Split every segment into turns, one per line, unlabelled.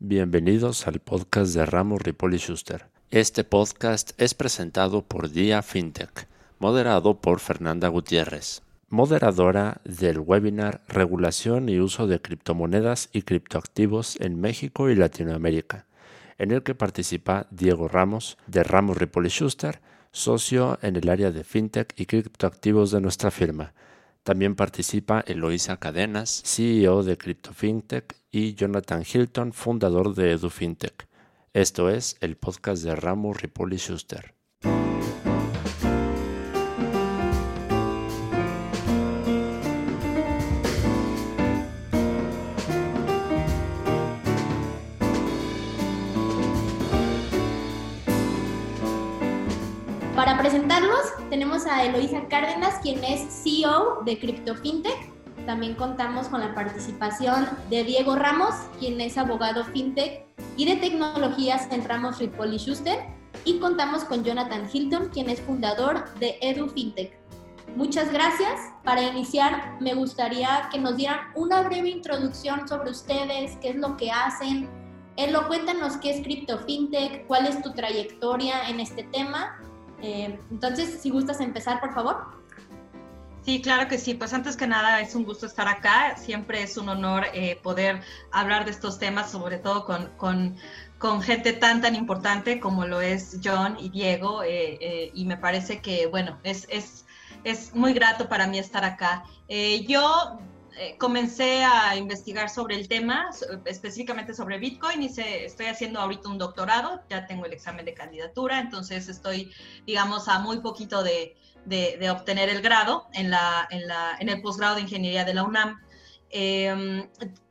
Bienvenidos al podcast de Ramos Ripoli Schuster. Este podcast es presentado por Dia FinTech, moderado por Fernanda Gutiérrez, moderadora del webinar Regulación y uso de criptomonedas y criptoactivos en México y Latinoamérica, en el que participa Diego Ramos de Ramos Ripoli Schuster, socio en el área de FinTech y criptoactivos de nuestra firma. También participa Eloisa Cadenas, CEO de CryptoFintech, y Jonathan Hilton, fundador de EduFintech. Esto es el podcast de Ramo Ripoli Schuster.
Eloisa Cárdenas, quien es CEO de CryptoFintech. También contamos con la participación de Diego Ramos, quien es abogado fintech y de tecnologías en Ramos Ripoli Schuster. Y contamos con Jonathan Hilton, quien es fundador de EduFintech. Muchas gracias. Para iniciar, me gustaría que nos dieran una breve introducción sobre ustedes, qué es lo que hacen. Elo, cuéntanos qué es CryptoFintech, cuál es tu trayectoria en este tema eh, entonces, si gustas empezar, por favor.
Sí, claro que sí. Pues antes que nada es un gusto estar acá. Siempre es un honor eh, poder hablar de estos temas, sobre todo con, con, con, gente tan, tan importante como lo es John y Diego. Eh, y me parece que, bueno, es, es, es, muy grato para mí estar acá. yo eh, comencé a investigar sobre el tema, específicamente sobre Bitcoin, y se, estoy haciendo ahorita un doctorado, ya tengo el examen de candidatura, entonces estoy, digamos, a muy poquito de, obtener el grado en, la, en, la, en el posgrado de ingeniería de la UNAM. Eh,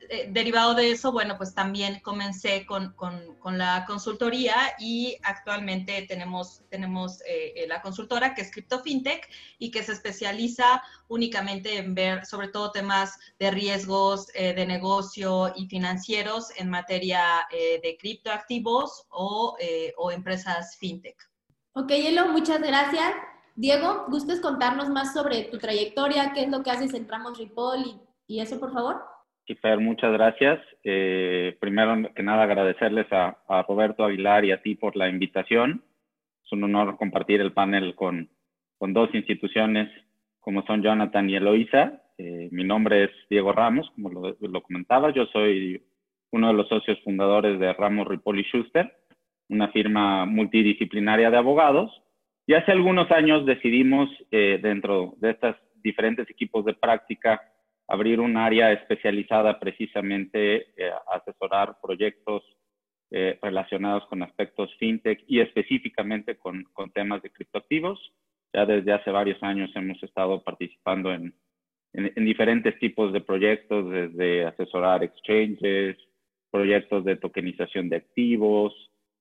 eh, derivado de eso, bueno, pues también comencé con, con, la consultoría y actualmente tenemos, tenemos eh, la consultora que es CryptoFintech y que se especializa únicamente en ver sobre todo temas de riesgos eh, de negocio y financieros en materia de criptoactivos o, o empresas fintech.
Ok, Elo, muchas gracias. Diego, ¿gustes contarnos más sobre tu trayectoria? ¿Qué es lo que haces en Ramos Ripoll y eso, por favor?
Kifer, muchas gracias. Eh, primero que nada agradecerles a, Roberto Aguilar y a ti por la invitación. Es un honor compartir el panel con, con dos instituciones como son Jonathan y Eloisa. Eh, mi nombre es Diego Ramos, como lo, lo, comentaba. Yo soy uno de los socios fundadores de Ramos Ripoli Schuster, una firma multidisciplinaria de abogados. Y hace algunos años decidimos, eh, dentro de estos diferentes equipos de práctica, abrir un área especializada precisamente eh, asesorar proyectos eh, relacionados con aspectos fintech y específicamente con, con, temas de criptoactivos. Ya desde hace varios años hemos estado participando en, en, diferentes tipos de proyectos, desde asesorar exchanges, proyectos de tokenización de activos,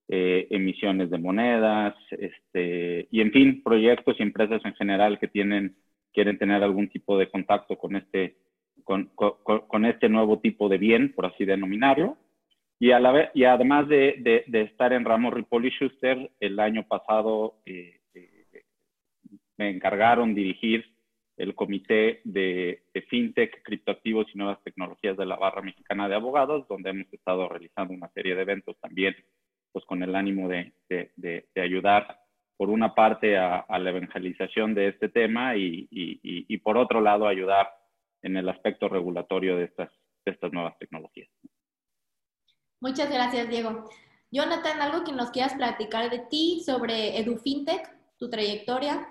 eh, emisiones de monedas, este, y en fin, proyectos y empresas en general que tienen, quieren tener algún tipo de contacto con este con, este nuevo tipo de bien, por así denominarlo. Y, además de, estar en Ramos Ripoli Schuster, el año pasado eh, eh, me encargaron dirigir el comité de, FinTech, criptoactivos y nuevas tecnologías de la Barra Mexicana de Abogados, donde hemos estado realizando una serie de eventos también, pues con el ánimo de, ayudar, por una parte, a, la evangelización de este tema y por otro lado, ayudar en el aspecto regulatorio de estas, estas nuevas tecnologías.
Muchas gracias, Diego. Jonathan, ¿algo que nos quieras platicar de ti sobre EduFintech, tu trayectoria?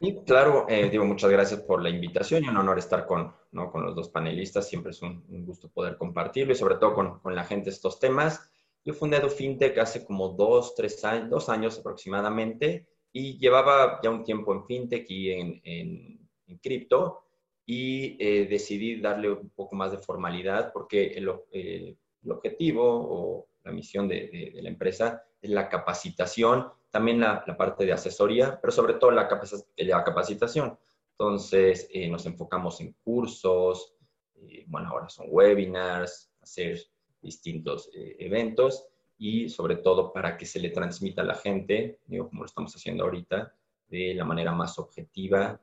Sí, claro, eh, Diego, muchas gracias por la invitación y un honor estar con, ¿no? con los dos panelistas. Siempre es un, gusto poder compartirlo y sobre todo con, con, la gente estos temas. Yo fundé EduFintech hace como dos, tres años, dos años aproximadamente y llevaba ya un tiempo en FinTech y en, en, en cripto y eh, decidí darle un poco más de formalidad porque el, el objetivo o la misión de, la empresa es la capacitación, también la, la, parte de asesoría, pero sobre todo la, la capacitación. Entonces, eh, nos enfocamos en cursos, eh, bueno, ahora son webinars, hacer distintos eventos y sobre todo para que se le transmita a la gente, como lo estamos haciendo ahorita, de la manera más objetiva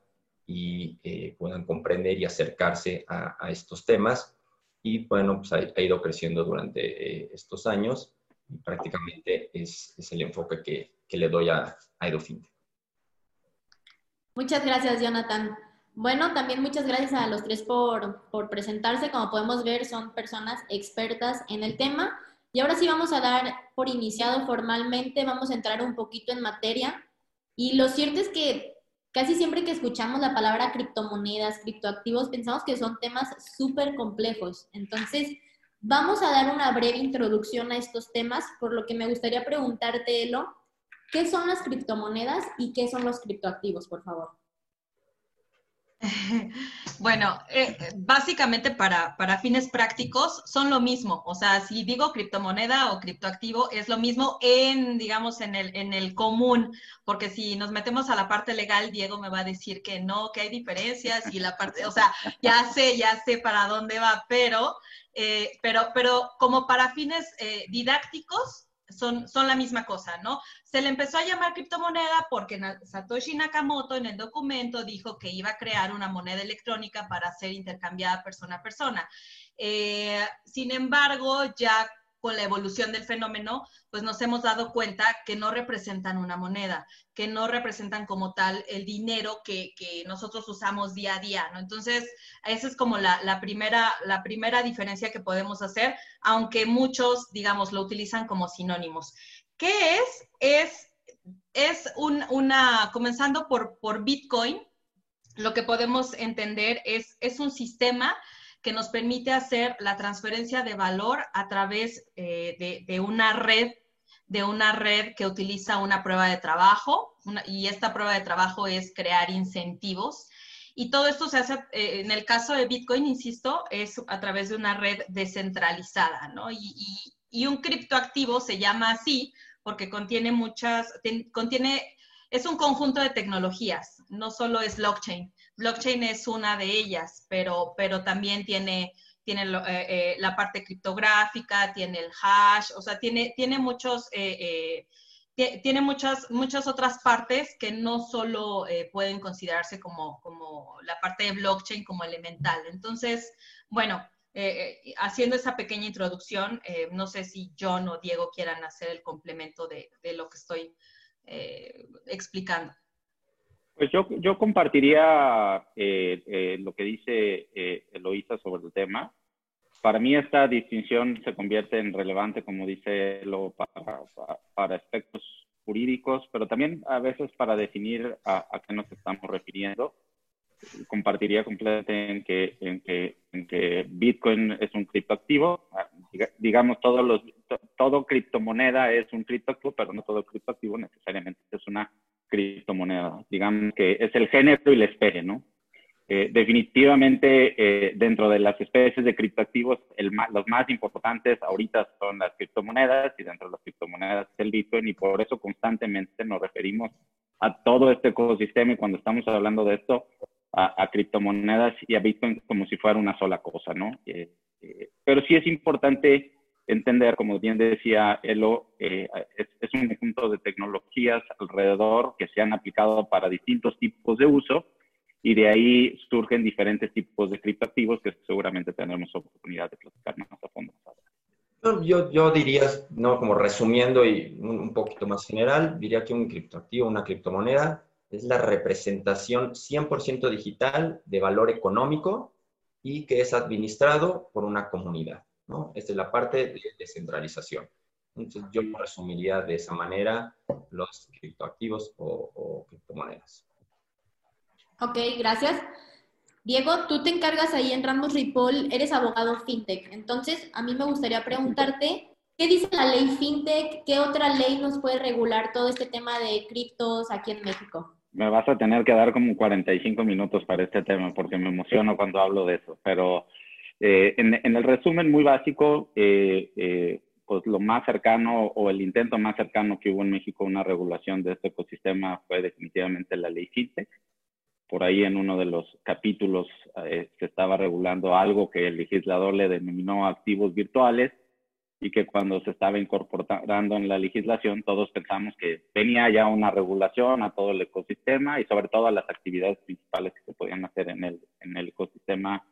y eh, puedan comprender y acercarse a, estos temas. y bueno, pues ha, ido creciendo durante eh, estos años y prácticamente es, es el enfoque que, que, le doy a, a EduFintech.
Muchas gracias, Jonathan. Bueno, también muchas gracias a los tres por, por, presentarse. Como podemos ver, son personas expertas en el tema. Y ahora sí vamos a dar por iniciado formalmente, vamos a entrar un poquito en materia. Y lo cierto es que casi siempre que escuchamos la palabra criptomonedas, criptoactivos, pensamos que son temas súper complejos. Entonces, vamos a dar una breve introducción a estos temas, por lo que me gustaría preguntarte, Elo, ¿qué son las criptomonedas y qué son los criptoactivos, por favor?
Bueno, eh, básicamente para, para, fines prácticos son lo mismo. O sea, si digo criptomoneda o criptoactivo, es lo mismo en, digamos, en el, en el común. Porque si nos metemos a la parte legal, Diego me va a decir que no, que hay diferencias y la parte, o sea, ya sé, ya sé para dónde va, pero, eh, pero, pero como para fines eh, didácticos, son, son la misma cosa, ¿no? Se le empezó a llamar criptomoneda porque Satoshi Nakamoto en el documento dijo que iba a crear una moneda electrónica para ser intercambiada persona a persona. Eh, sin embargo, ya con la evolución del fenómeno, pues nos hemos dado cuenta que no representan una moneda, que no representan como tal el dinero que, nosotros usamos día a día, ¿no? Entonces, esa es como la, primera, la primera diferencia que podemos hacer, aunque muchos, digamos, lo utilizan como sinónimos. ¿Qué es? Es, es una, comenzando por, por Bitcoin, lo que podemos entender es, es un sistema que nos permite hacer la transferencia de valor a través eh, de, una red, de una red que utiliza una prueba de trabajo, y esta prueba de trabajo es crear incentivos. Y todo esto se hace, eh, en el caso de Bitcoin, insisto, es a través de una red descentralizada, ¿no? Y, un criptoactivo se llama así porque contiene muchas, contiene, es un conjunto de tecnologías, no solo es blockchain, blockchain es una de ellas, pero, pero también tiene, tiene eh, eh, la parte criptográfica, tiene el hash, o sea, tiene, tiene muchos... Eh, tiene muchas, muchas otras partes que no solo pueden considerarse como, como la parte de blockchain como elemental. Entonces, bueno, haciendo esa pequeña introducción, no sé si John o Diego quieran hacer el complemento de, de lo que estoy explicando.
Pues yo, yo compartiría eh, eh, lo que dice eh, Eloísa sobre el tema. Para mí esta distinción se convierte en relevante, como dice lo para, para, aspectos jurídicos, pero también a veces para definir a, qué nos estamos refiriendo. Compartiría completamente en que, en que, en que Bitcoin es un criptoactivo. Digamos, todos los, todo criptomoneda es un criptoactivo, pero no todo criptoactivo necesariamente es una criptomoneda. Digamos que es el género y la especie, ¿no? Eh, definitivamente, eh, dentro de las especies de criptoactivos, el los más importantes ahorita son las criptomonedas y dentro de las criptomonedas el Bitcoin y por eso constantemente nos referimos a todo este ecosistema y cuando estamos hablando de esto, a, criptomonedas y a Bitcoin como si fuera una sola cosa, ¿no? Eh, pero sí es importante entender, como bien decía Elo, eh, es, un conjunto de tecnologías alrededor que se han aplicado para distintos tipos de uso y de ahí surgen diferentes tipos de criptoactivos que seguramente tendremos oportunidad de platicar más a fondo.
Yo, yo diría, no, como resumiendo y un poquito más general, diría que un criptoactivo, una criptomoneda, es la representación 100% digital de valor económico y que es administrado por una comunidad. Esta es la parte de descentralización. Entonces, yo resumiría de esa manera los criptoactivos o, criptomonedas.
Ok, gracias. Diego, tú te encargas ahí en Ramos Ripoll, eres abogado fintech. Entonces, a mí me gustaría preguntarte, ¿qué dice la ley fintech? ¿Qué otra ley nos puede regular todo este tema de criptos aquí en México?
Me vas a tener que dar como 45 minutos para este tema porque me emociono cuando hablo de eso, pero eh, en, el resumen muy básico, eh, eh, pues lo más cercano o el intento más cercano que hubo en México una regulación de este ecosistema fue definitivamente la ley FinTech. Por ahí en uno de los capítulos se estaba regulando algo que el legislador le denominó activos virtuales y que cuando se estaba incorporando en la legislación todos pensamos que venía ya una regulación a todo el ecosistema y sobre todo a las actividades principales que se podían hacer en el, en el ecosistema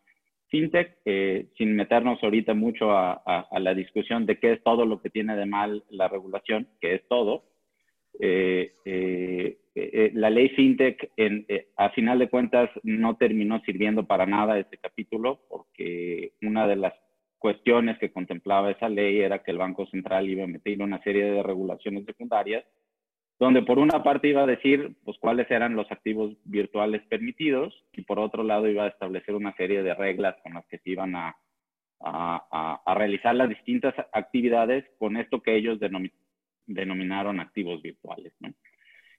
fintech, eh, sin meternos ahorita mucho a, la discusión de qué es todo lo que tiene de mal la regulación, que es todo. Eh, eh, la ley fintech, en, a final de cuentas, no terminó sirviendo para nada este capítulo, porque una de las cuestiones que contemplaba esa ley era que el Banco Central iba a meter una serie de regulaciones secundarias donde por una parte iba a decir pues cuáles eran los activos virtuales permitidos y por otro lado iba a establecer una serie de reglas con las que se iban a, a, a, realizar las distintas actividades con esto que ellos denominaron activos virtuales.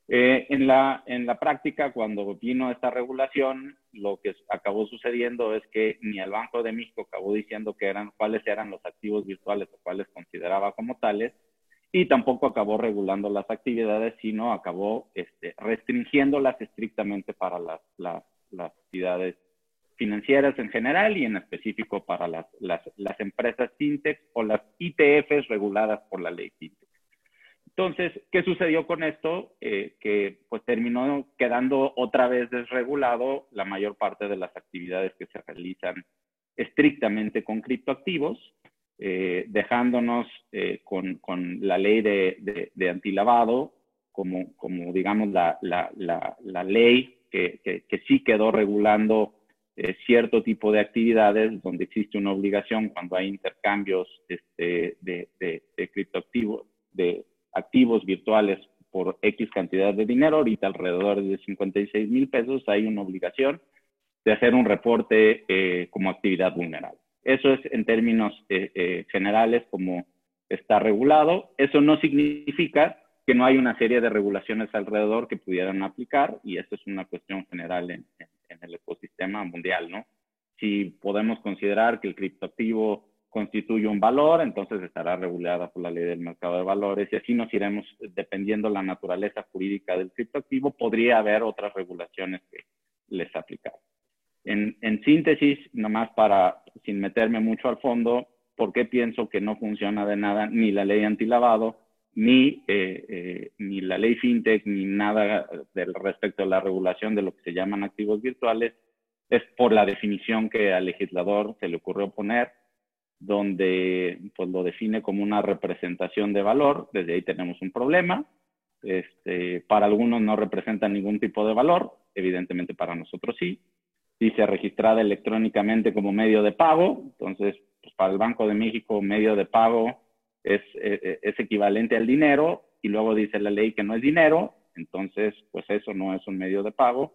Eh, en, la, en la práctica, cuando vino esta regulación, lo que acabó sucediendo es que ni el Banco de México acabó diciendo que eran, cuáles eran los activos virtuales o cuáles consideraba como tales, y tampoco acabó regulando las actividades, sino acabó este, restringiéndolas estrictamente para las, las, las, actividades financieras en general y en específico para las, las, las empresas fintech o las ITFs reguladas por la ley fintech. Entonces, ¿qué sucedió con esto? Eh, que pues terminó quedando otra vez desregulado la mayor parte de las actividades que se realizan estrictamente con criptoactivos eh, dejándonos eh, con, con, la ley de, de, antilavado como, como digamos, la, la, la, ley que, que, sí quedó regulando eh, cierto tipo de actividades donde existe una obligación cuando hay intercambios este, de, de, de criptoactivos, de activos virtuales por X cantidad de dinero, ahorita alrededor de 56 mil pesos, hay una obligación de hacer un reporte como actividad vulnerable. Eso es en términos eh, eh, generales como está regulado. Eso no significa que no hay una serie de regulaciones alrededor que pudieran aplicar y esto es una cuestión general en, el ecosistema mundial, ¿no? Si podemos considerar que el criptoactivo constituye un valor, entonces estará regulada por la ley del mercado de valores y así nos iremos, dependiendo la naturaleza jurídica del criptoactivo, podría haber otras regulaciones que les aplicar. En, síntesis, nomás para, sin meterme mucho al fondo, ¿por qué pienso que no funciona de nada ni la ley antilavado, ni, eh, eh, ni la ley fintech, ni nada del respecto a la regulación de lo que se llaman activos virtuales? Es por la definición que al legislador se le ocurrió poner, donde pues, lo define como una representación de valor. Desde ahí tenemos un problema. Este, para algunos no representa ningún tipo de valor, evidentemente para nosotros sí dice registrada electrónicamente como medio de pago, entonces pues para el Banco de México medio de pago es, eh, eh, es, equivalente al dinero y luego dice la ley que no es dinero, entonces pues eso no es un medio de pago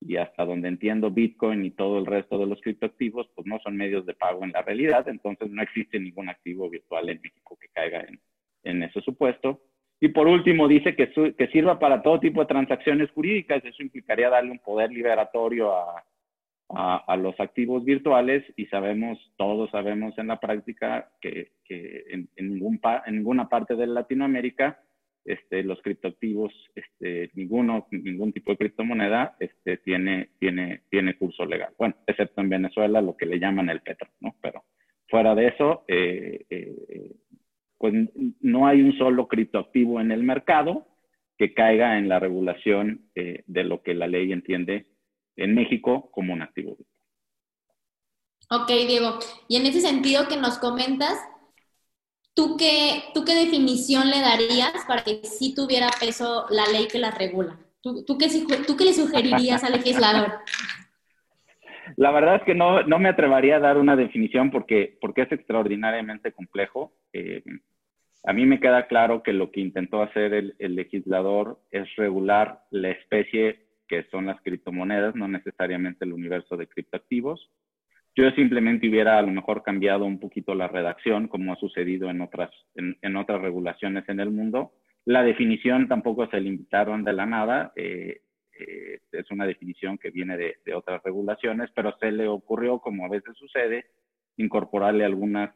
y hasta donde entiendo Bitcoin y todo el resto de los criptoactivos pues no son medios de pago en la realidad, entonces no existe ningún activo virtual en México que caiga en, en ese supuesto. Y por último, dice que, que sirva para todo tipo de transacciones jurídicas. Eso implicaría darle un poder liberatorio a, a, los activos virtuales y sabemos, todos sabemos en la práctica que, que en, ningún en ninguna parte de Latinoamérica este, los criptoactivos, este, ninguno, ningún tipo de criptomoneda este, tiene, tiene, tiene curso legal. Bueno, excepto en Venezuela, lo que le llaman el petro, ¿no? Pero fuera de eso, eh, eh, pues no hay un solo criptoactivo en el mercado que caiga en la regulación eh, de lo que la ley entiende en México como un activo
Ok, Diego. Y en ese sentido que nos comentas, ¿tú qué, ¿tú qué definición le darías para que sí tuviera peso la ley que la regula? ¿Tú, tú, qué, tú qué le sugerirías al legislador?
La verdad es que no, no, me atrevería a dar una definición porque, porque es extraordinariamente complejo. Eh, a mí me queda claro que lo que intentó hacer el, el legislador es regular la especie que son las criptomonedas, no necesariamente el universo de criptoactivos. Yo simplemente hubiera a lo mejor cambiado un poquito la redacción, como ha sucedido en otras, en, otras regulaciones en el mundo. La definición tampoco se limitaron de la nada. Eh, eh, es una definición que viene de, otras regulaciones, pero se le ocurrió, como a veces sucede, incorporarle algunas,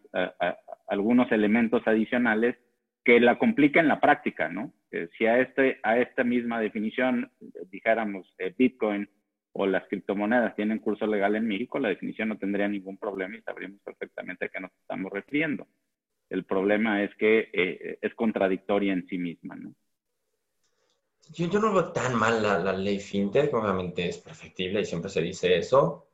algunos elementos adicionales que la complica en la práctica, ¿no? Eh, si a, este, a esta misma definición dijéramos eh, Bitcoin o las criptomonedas tienen curso legal en México, la definición no tendría ningún problema y sabríamos perfectamente a qué nos estamos refiriendo. El problema es que eh, es contradictoria en sí misma, ¿no?
Yo, no veo tan mal la, la, ley fintech, obviamente es perfectible y siempre se dice eso.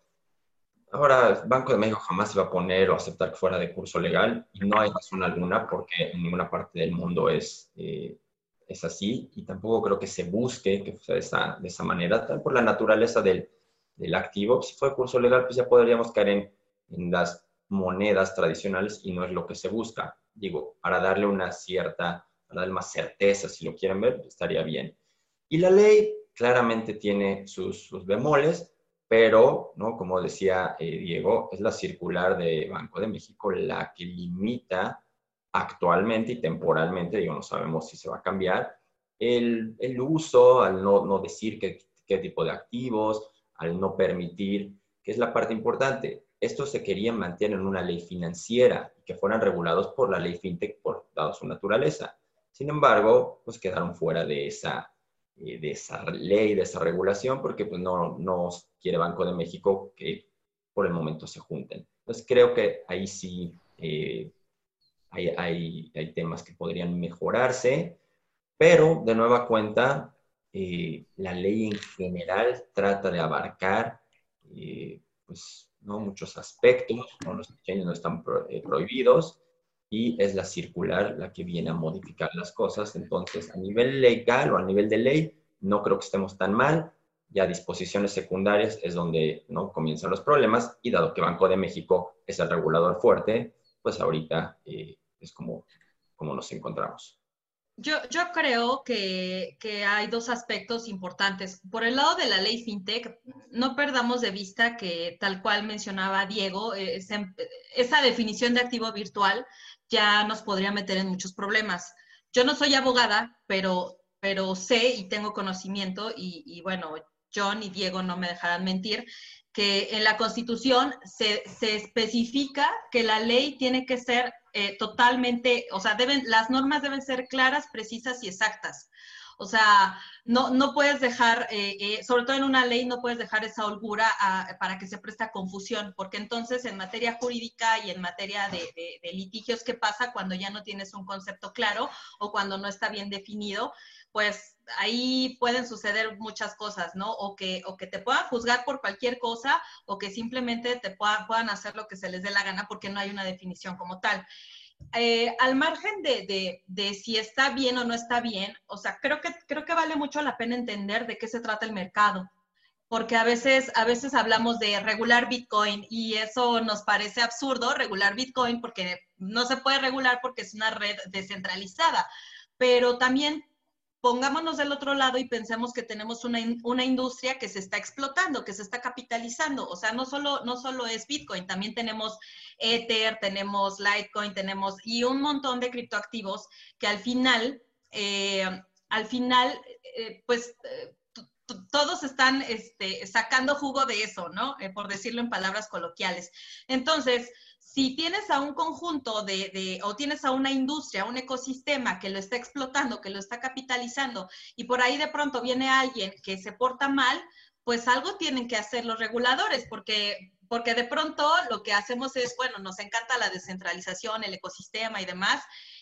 Ahora, Banco de México jamás iba a poner o aceptar que fuera de curso legal y no hay razón alguna porque en ninguna parte del mundo es, eh, es así y tampoco creo que se busque que sea de esa, de esa manera, tal por la naturaleza del, del activo. Si fue curso legal, pues ya podríamos caer en, en las monedas tradicionales y no es lo que se busca. Digo, para darle una cierta, para darle más certeza, si lo quieren ver, estaría bien. Y la ley claramente tiene sus, sus bemoles, pero, ¿no? como decía eh, Diego, es la circular de Banco de México la que limita actualmente y temporalmente, digo, no sabemos si se va a cambiar, el, el uso, al no, no decir qué, qué, tipo de activos, al no permitir, que es la parte importante. Esto se quería mantener en una ley financiera que fueran regulados por la ley fintech por dado su naturaleza. Sin embargo, pues quedaron fuera de esa, de esa ley, de esa regulación, porque pues no, no quiere Banco de México que por el momento se junten. Entonces creo que ahí sí eh, hay, hay, hay, temas que podrían mejorarse, pero de nueva cuenta, eh, la ley en general trata de abarcar eh, pues, ¿no? muchos aspectos, ¿no? los exchanges no están pro, eh, prohibidos y es la circular la que viene a modificar las cosas. Entonces, a nivel legal o a nivel de ley, no creo que estemos tan mal ya disposiciones secundarias es donde ¿no? comienzan los problemas y dado que Banco de México es el regulador fuerte, pues ahorita eh, es como, como nos encontramos.
Yo, creo que, que, hay dos aspectos importantes. Por el lado de la ley FinTech, no perdamos de vista que tal cual mencionaba Diego, eh, esa, definición de activo virtual ya nos podría meter en muchos problemas. Yo no soy abogada, pero pero sé y tengo conocimiento y, bueno, John y Diego no me dejarán mentir, que en la Constitución se, se especifica que la ley tiene que ser eh, totalmente, o sea, deben, las normas deben ser claras, precisas y exactas. O sea, no, no puedes dejar, eh, eh, sobre todo en una ley, no puedes dejar esa holgura a, para que se presta confusión, porque entonces en materia jurídica y en materia de, de, de, litigios, ¿qué pasa cuando ya no tienes un concepto claro o cuando no está bien definido? Pues ahí pueden suceder muchas cosas, ¿no? O que, o que te puedan juzgar por cualquier cosa o que simplemente te puedan, puedan hacer lo que se les dé la gana porque no hay una definición como tal. Eh, al margen de, de, de, si está bien o no está bien, o sea, creo que, creo que vale mucho la pena entender de qué se trata el mercado, porque a veces, a veces hablamos de regular Bitcoin y eso nos parece absurdo, regular Bitcoin, porque no se puede regular porque es una red descentralizada, pero también pongámonos del otro lado y pensemos que tenemos una, una, industria que se está explotando, que se está capitalizando. O sea, no solo, no solo es Bitcoin, también tenemos Ether, tenemos Litecoin, tenemos y un montón de criptoactivos que al final, eh, al final, eh, pues... Eh, todos están este, sacando jugo de eso, ¿no? Por decirlo en palabras coloquiales. Entonces, si tienes a un conjunto de, de, o tienes a una industria, un ecosistema que lo está explotando, que lo está capitalizando, y por ahí de pronto viene alguien que se porta mal, pues algo tienen que hacer los reguladores, porque, porque de pronto lo que hacemos es, bueno, nos encanta la descentralización, el ecosistema y demás,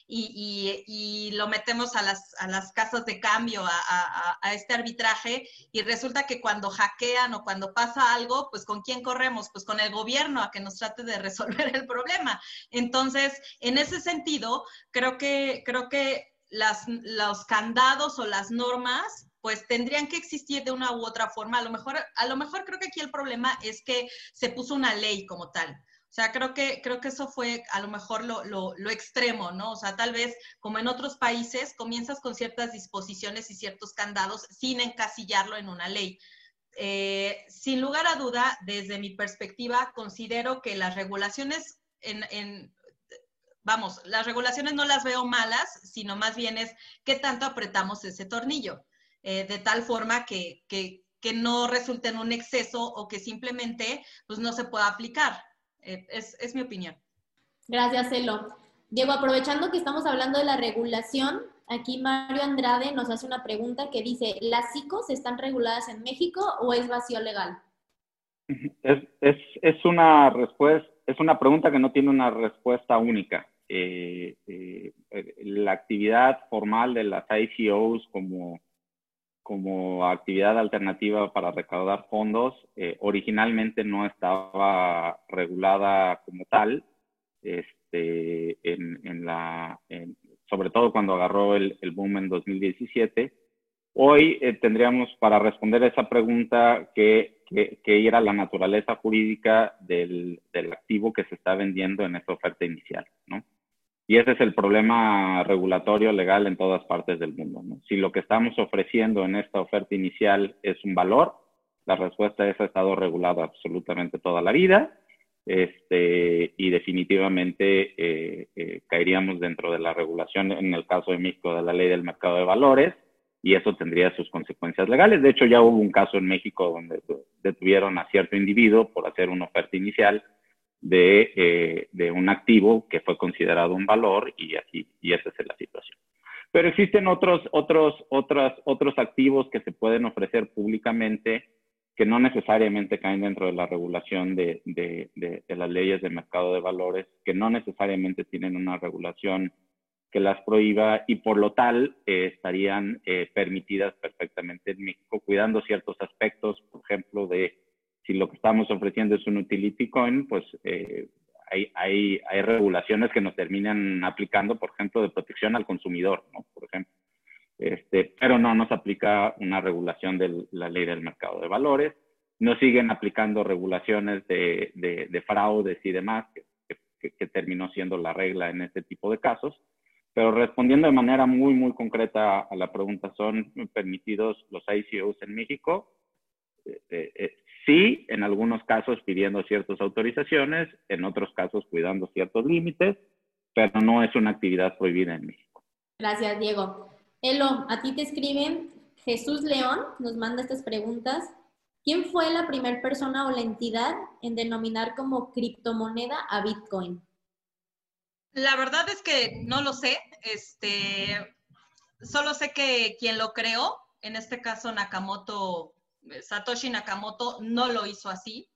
y, lo metemos a las, a las casas de cambio, a, a, a, este arbitraje, y resulta que cuando hackean o cuando pasa algo, pues ¿con quién corremos? Pues con el gobierno a que nos trate de resolver el problema. Entonces, en ese sentido, creo que, creo que las, los candados o las normas pues tendrían que existir de una u otra forma. A lo mejor, a lo mejor creo que aquí el problema es que se puso una ley como tal. O sea, creo que, creo que eso fue a lo mejor lo, lo, lo, extremo, ¿no? O sea, tal vez como en otros países, comienzas con ciertas disposiciones y ciertos candados sin encasillarlo en una ley. Eh, sin lugar a duda, desde mi perspectiva, considero que las regulaciones en, en vamos, las regulaciones no las veo malas, sino más bien es qué tanto apretamos ese tornillo, eh, de tal forma que, que, que, no resulte en un exceso o que simplemente pues, no se pueda aplicar. Eh, es, es, mi opinión.
Gracias, Elo. Diego, aprovechando que estamos hablando de la regulación, aquí Mario Andrade nos hace una pregunta que dice, ¿las ICOs están reguladas en México o es vacío legal?
Es, es, es una respuesta, es una pregunta que no tiene una respuesta única. Eh, eh, la actividad formal de las ICOs como, como actividad alternativa para recaudar fondos, eh, originalmente no estaba regulada como tal, este, en, la, sobre todo cuando agarró el, boom en 2017. Hoy eh, tendríamos para responder esa pregunta que, que, ir a la naturaleza jurídica del, del activo que se está vendiendo en esta oferta inicial, ¿no? Y ese es el problema regulatorio legal en todas partes del mundo. Si lo que estamos ofreciendo en esta oferta inicial es un valor, la respuesta es ha estado regulado absolutamente toda la vida este, y definitivamente eh, eh, caeríamos dentro de la regulación, en el caso de México, de la ley del mercado de valores y eso tendría sus consecuencias legales. De hecho, ya hubo un caso en México donde detuvieron a cierto individuo por hacer una oferta inicial de, eh, de, un activo que fue considerado un valor y así, y esa es la situación. Pero existen otros, otros, otros, otros activos que se pueden ofrecer públicamente que no necesariamente caen dentro de la regulación de, de, de, las leyes de mercado de valores, que no necesariamente tienen una regulación que las prohíba y por lo tal eh, estarían eh, permitidas perfectamente en México, cuidando ciertos aspectos, por ejemplo, de si lo que estamos ofreciendo es un utility coin, pues eh, hay, hay, hay, regulaciones que nos terminan aplicando, por ejemplo, de protección al consumidor, ¿no? Por ejemplo. Este, pero no nos aplica una regulación de la ley del mercado de valores. No siguen aplicando regulaciones de, de, fraudes y demás, que, que, terminó siendo la regla en este tipo de casos. Pero respondiendo de manera muy, muy concreta a la pregunta, ¿son permitidos los ICOs en México? Eh, eh, Sí, en algunos casos pidiendo ciertas autorizaciones, en otros casos cuidando ciertos límites, pero no es una actividad prohibida en México.
Gracias, Diego. Elo, a ti te escriben Jesús León, nos manda estas preguntas. ¿Quién fue la primera persona o la entidad en denominar como criptomoneda a Bitcoin?
La verdad es que no lo sé. Este, solo sé que quien lo creó, en este caso Nakamoto Satoshi Nakamoto no lo hizo así.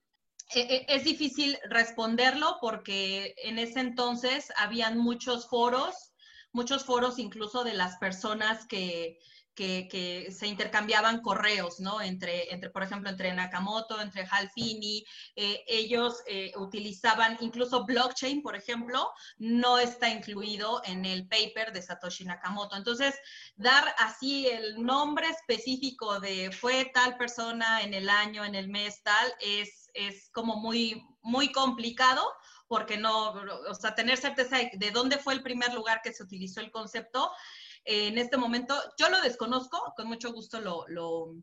E, e, es difícil responderlo porque en ese entonces habían muchos foros, muchos foros incluso de las personas que, que, se intercambiaban correos, ¿no? Entre, entre, por ejemplo, entre Nakamoto, entre Halfini, eh, ellos eh, utilizaban incluso blockchain, por ejemplo, no está incluido en el paper de Satoshi Nakamoto. Entonces, dar así el nombre específico de fue tal persona en el año, en el mes tal, es, es como muy, muy complicado porque no, o sea, tener certeza de dónde fue el primer lugar que se utilizó el concepto en este momento. Yo lo desconozco, con mucho gusto lo, lo,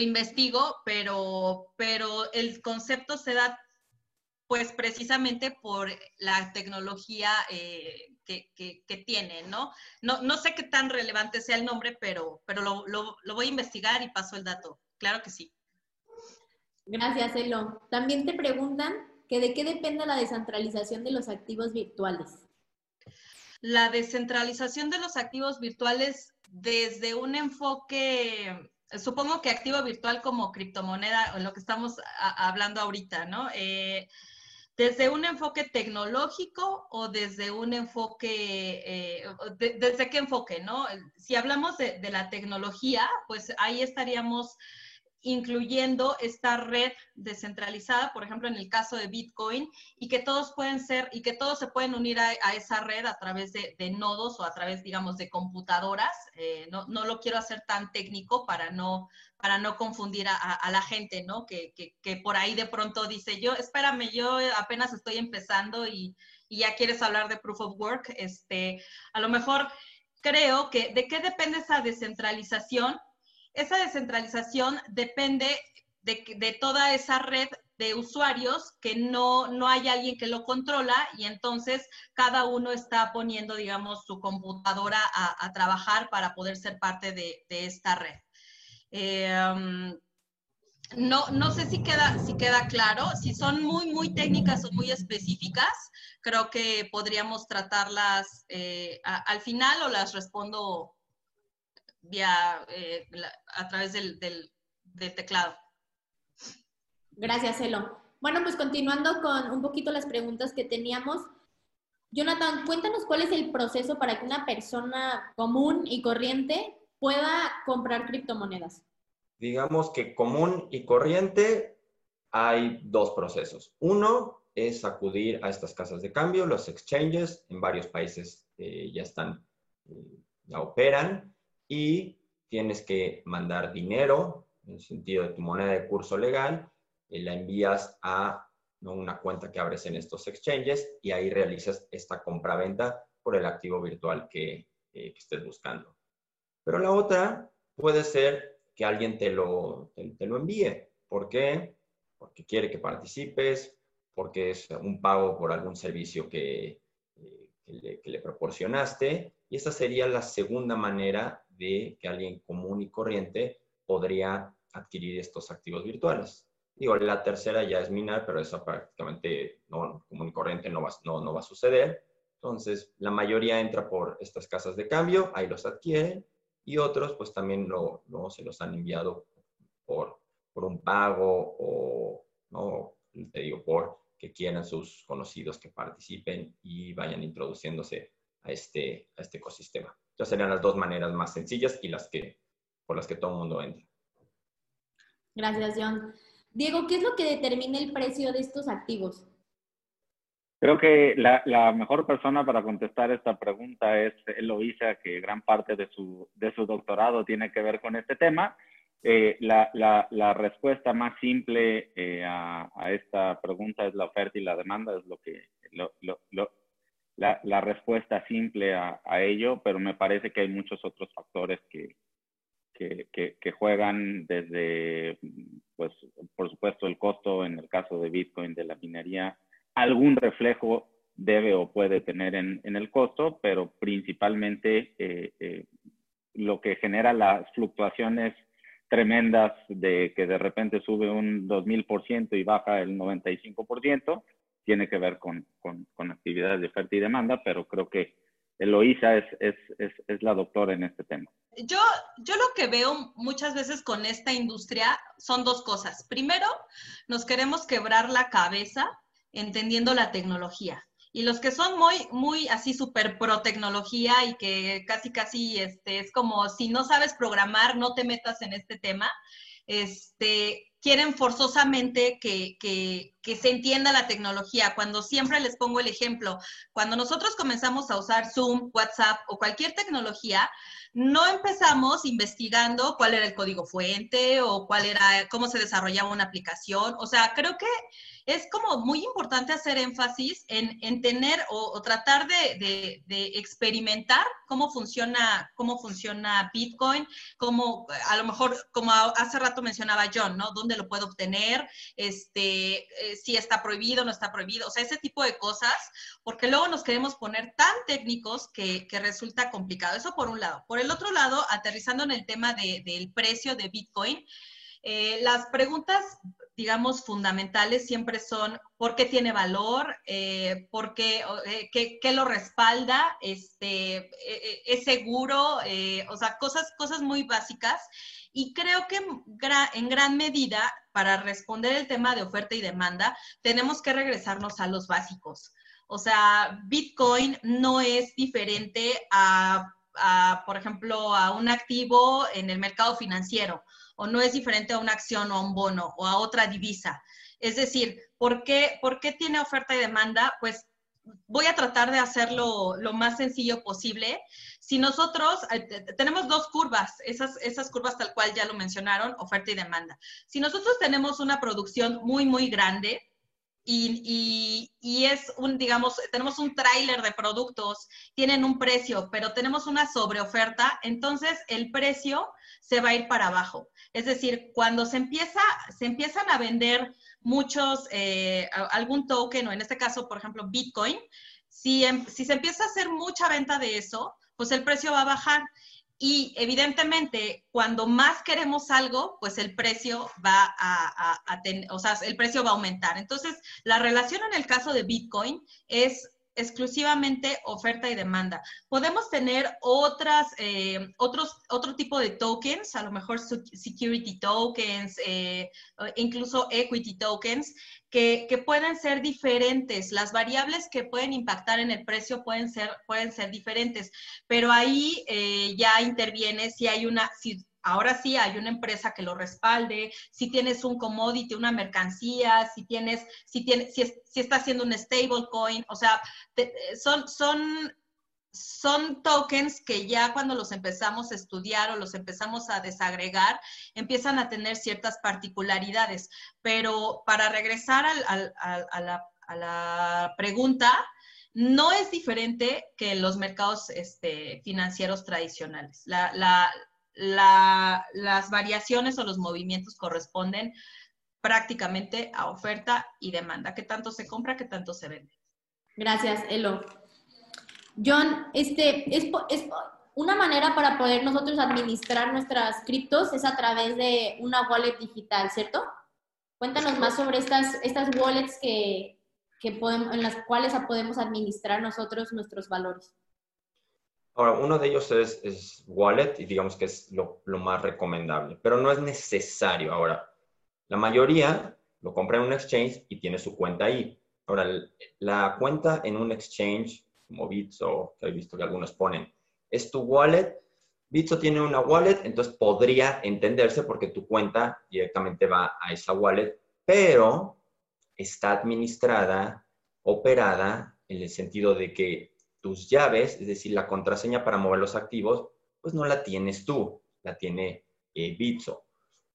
investigo, pero, pero el concepto se da pues precisamente por la tecnología eh, que, que, tiene, ¿no? ¿no? ¿no? sé qué tan relevante sea el nombre, pero, pero lo, lo, lo, voy a investigar y paso el dato. Claro que sí.
Gracias, Elo. También te preguntan que de qué depende la descentralización de los activos virtuales
la descentralización de los activos virtuales desde un enfoque, supongo que activo virtual como criptomoneda, en lo que estamos hablando ahorita, ¿no? Eh, desde un enfoque tecnológico o desde un enfoque, eh, desde qué enfoque, ¿no? Si hablamos de, de, la tecnología, pues ahí estaríamos incluyendo esta red descentralizada, por ejemplo, en el caso de Bitcoin, y que todos pueden ser, y que todos se pueden unir a, esa red a través de, nodos o a través, digamos, de computadoras. Eh, no, no, lo quiero hacer tan técnico para no, para no confundir a, la gente, ¿no? Que, que, por ahí de pronto dice, yo, espérame, yo apenas estoy empezando y, y ya quieres hablar de proof of work. Este, a lo mejor creo que, ¿de qué depende esa descentralización? Esa descentralización depende de, toda esa red de usuarios que no, no hay alguien que lo controla y entonces cada uno está poniendo, digamos, su computadora a, trabajar para poder ser parte de, esta red. Em, no, no sé si queda, si queda claro. Si son muy, muy técnicas o muy específicas, creo que podríamos tratarlas eh, al final o las respondo vía, eh, a través del, teclado.
Gracias, Elo. Bueno, pues continuando con un poquito las preguntas que teníamos. Jonathan, cuéntanos cuál es el proceso para que una persona común y corriente pueda comprar criptomonedas?
Digamos que común y corriente hay dos procesos. Uno es acudir a estas casas de cambio, los exchanges, en varios países eh, ya están, eh, ya operan, y tienes que mandar dinero, en el sentido de tu moneda de curso legal, y la envías a una cuenta que abres en estos exchanges y ahí realizas esta compra-venta por el activo virtual que, que estés buscando. Pero la otra puede ser que alguien te lo, te, lo envíe. ¿Por qué? Porque quiere que participes, porque es un pago por algún servicio que, eh, que, le, proporcionaste. Y esa sería la segunda manera de que alguien común y corriente podría adquirir estos activos virtuales. Digo, la tercera ya es minar, pero esa prácticamente no, común y corriente no va, no, no va a suceder. Entonces, la mayoría entra por estas casas de cambio, ahí los adquieren y otros pues también lo, se los han enviado por, por un pago o, ¿no? te digo, por que quieran sus conocidos que participen y vayan introduciéndose a este, a este ecosistema. Estas serían las dos maneras más sencillas y las que, por las que todo el mundo entra.
Gracias, John. Diego, ¿qué es lo que determina el precio de estos activos?
Creo que la, mejor persona para contestar esta pregunta es Eloisa, que gran parte de su, de su doctorado tiene que ver con este tema. Eh, la, la, respuesta más simple eh, a, a, esta pregunta es la oferta y la demanda, es lo que lo, lo, la, la, respuesta simple a, ello, pero me parece que hay muchos otros factores que, que, juegan desde, pues, por supuesto, el costo en el caso de Bitcoin de la minería. Algún reflejo debe o puede tener en, el costo, pero principalmente eh, eh, lo que genera las fluctuaciones tremendas de que de repente sube un 2000% y baja el 95%, tiene que ver con, actividades de oferta y demanda, pero creo que Eloísa es, es, es, es, la doctora en este tema.
Yo, yo lo que veo muchas veces con esta industria son dos cosas. Primero, nos queremos quebrar la cabeza entendiendo la tecnología. Y los que son muy, muy así súper pro tecnología y que casi, casi este, es como si no sabes programar, no te metas en este tema, este, quieren forzosamente que, que, que, se entienda la tecnología. Cuando siempre les pongo el ejemplo, cuando nosotros comenzamos a usar Zoom, WhatsApp o cualquier tecnología, no empezamos investigando cuál era el código fuente o cuál era, cómo se desarrollaba una aplicación. O sea, creo que es como muy importante hacer énfasis en, tener o, tratar de, experimentar cómo funciona, cómo funciona Bitcoin, cómo a lo mejor, como hace rato mencionaba John, ¿no? ¿Dónde lo puedo obtener? Este, eh, si está prohibido, no está prohibido, o sea, ese tipo de cosas, porque luego nos queremos poner tan técnicos que, resulta complicado. Eso por un lado. Por el otro lado, aterrizando en el tema del precio de Bitcoin, eh, las preguntas digamos, fundamentales siempre son por qué tiene valor, eh, por qué, eh, qué, lo respalda, este, eh, es seguro, o sea, cosas, cosas muy básicas. Y creo que en gran medida, para responder el tema de oferta y demanda, tenemos que regresarnos a los básicos. O sea, Bitcoin no es diferente a, a, por ejemplo, a un activo en el mercado financiero o no es diferente a una acción o a un bono o a otra divisa. Es decir, ¿por qué, ¿por qué tiene oferta y demanda? Pues voy a tratar de hacerlo lo más sencillo posible. Si nosotros eh, tenemos dos curvas, esas, esas curvas tal cual ya lo mencionaron, oferta y demanda. Si nosotros tenemos una producción muy, muy grande, y, y, es un, digamos, tenemos un tráiler de productos, tienen un precio, pero tenemos una sobreoferta, entonces el precio se va a ir para abajo. Es decir, cuando se, empieza, se empiezan a vender muchos, eh, algún token, o en este caso, por ejemplo, Bitcoin, si, em, si se empieza a hacer mucha venta de eso, pues el precio va a bajar. Y evidentemente, cuando más queremos algo, pues el precio va a, o sea, el precio va a aumentar. Entonces, la relación en el caso de Bitcoin es exclusivamente oferta y demanda. Podemos tener otras, eh, otros, otro tipo de tokens, a lo mejor security tokens, eh, incluso equity tokens, que, que, pueden ser diferentes. Las variables que pueden impactar en el precio pueden ser, pueden ser diferentes, pero ahí eh, ya interviene si hay una, ahora sí hay una empresa que lo respalde, si tienes un commodity, una mercancía, si tienes, si tienes, si, si está haciendo un stablecoin, o sea, son, son, son tokens que ya cuando los empezamos a estudiar o los empezamos a desagregar, empiezan a tener ciertas particularidades. Pero para regresar a, la, pregunta, no es diferente que los mercados este, financieros tradicionales. La, las variaciones o los movimientos corresponden prácticamente a oferta y demanda. ¿Qué tanto se compra, qué tanto se vende?
Gracias, Elo. John, este, es, es una manera para poder nosotros administrar nuestras criptos es a través de una wallet digital, ¿cierto? Cuéntanos más sobre estas, estas wallets que, que podemos, en las cuales podemos administrar nosotros nuestros valores.
Ahora, uno de ellos es, Wallet y digamos que es lo, más recomendable, pero no es necesario. Ahora, la mayoría lo compra en un exchange y tiene su cuenta ahí. Ahora, la cuenta en un exchange, como Bitso, que he visto que algunos ponen, es tu wallet. Bitso tiene una wallet, entonces podría entenderse porque tu cuenta directamente va a esa wallet, pero está administrada, operada, en el sentido de que tus llaves, es decir, la contraseña para mover los activos, pues no la tienes tú, la tiene eh, Bitso.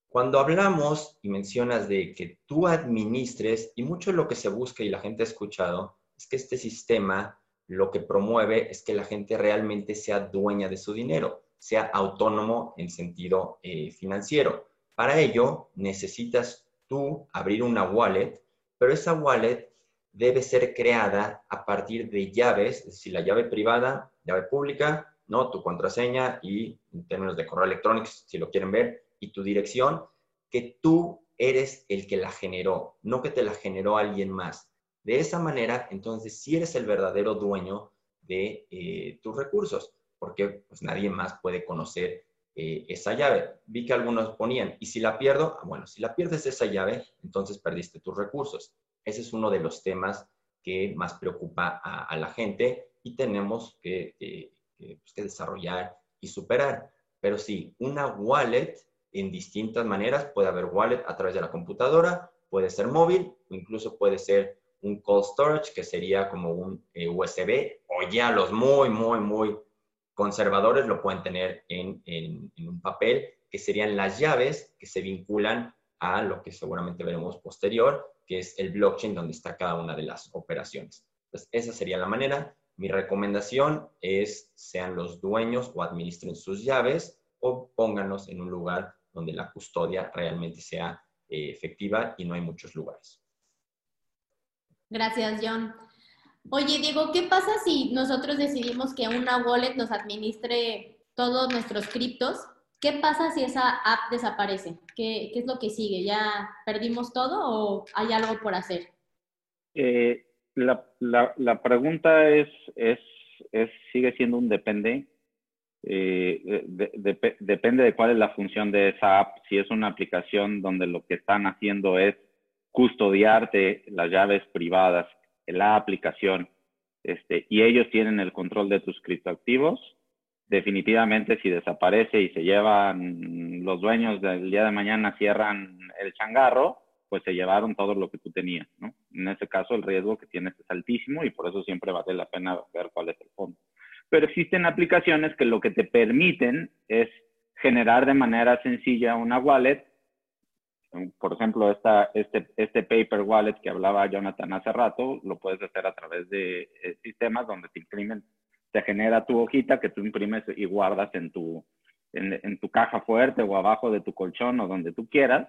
Cuando hablamos y mencionas de que tú administres, y mucho lo que se busca y la gente ha escuchado, es que este sistema lo que promueve es que la gente realmente sea dueña de su dinero, sea autónomo en sentido eh, financiero. Para ello, necesitas tú abrir una wallet, pero esa wallet debe ser creada a partir de llaves, es decir, la llave privada, llave pública, ¿no? Tu contraseña y en términos de correo electrónico, si lo quieren ver, y tu dirección, que tú eres el que la generó, no que te la generó alguien más. De esa manera, entonces, sí eres el verdadero dueño de eh, tus recursos, porque pues, nadie más puede conocer eh, esa llave. Vi que algunos ponían, y si la pierdo, ah, bueno, si la pierdes esa llave, entonces perdiste tus recursos. Ese es uno de los temas que más preocupa a, la gente y tenemos pues, que, desarrollar y superar. Pero sí, una wallet en distintas maneras, puede haber wallet a través de la computadora, puede ser móvil o incluso puede ser un cold storage, que sería como un eh, USB, o ya los muy, muy, muy conservadores lo pueden tener en, en, un papel, que serían las llaves que se vinculan a lo que seguramente veremos posterior, que es el blockchain donde está cada una de las operaciones. Entonces, esa sería la manera. Mi recomendación es sean los dueños o administren sus llaves o pónganlos en un lugar donde la custodia realmente sea eh, efectiva y no hay muchos lugares.
Gracias, John. Oye, Diego, ¿qué pasa si nosotros decidimos que una wallet nos administre todos nuestros criptos ¿Qué pasa si esa app desaparece? ¿Qué, es lo que sigue? ¿Ya perdimos todo o hay algo por hacer?
Eh, la, la, pregunta es, es, es, sigue siendo un depende. Eh, depende de cuál es la función de esa app. Si es una aplicación donde lo que están haciendo es custodiarte las llaves privadas, la aplicación, este, y ellos tienen el control de tus criptoactivos, definitivamente si desaparece y se llevan los dueños del día de mañana cierran el changarro, pues se llevaron todo lo que tú tenías, ¿no? En ese caso el riesgo que tienes es altísimo y por eso siempre vale la pena ver cuál es el fondo. Pero existen aplicaciones que lo que te permiten es generar de manera sencilla una wallet. Por ejemplo, esta, este, este paper wallet que hablaba Jonathan hace rato, lo puedes hacer a través de eh, sistemas donde te imprimen te genera tu hojita que tú imprimes y guardas en tu, en, tu caja fuerte o abajo de tu colchón o donde tú quieras.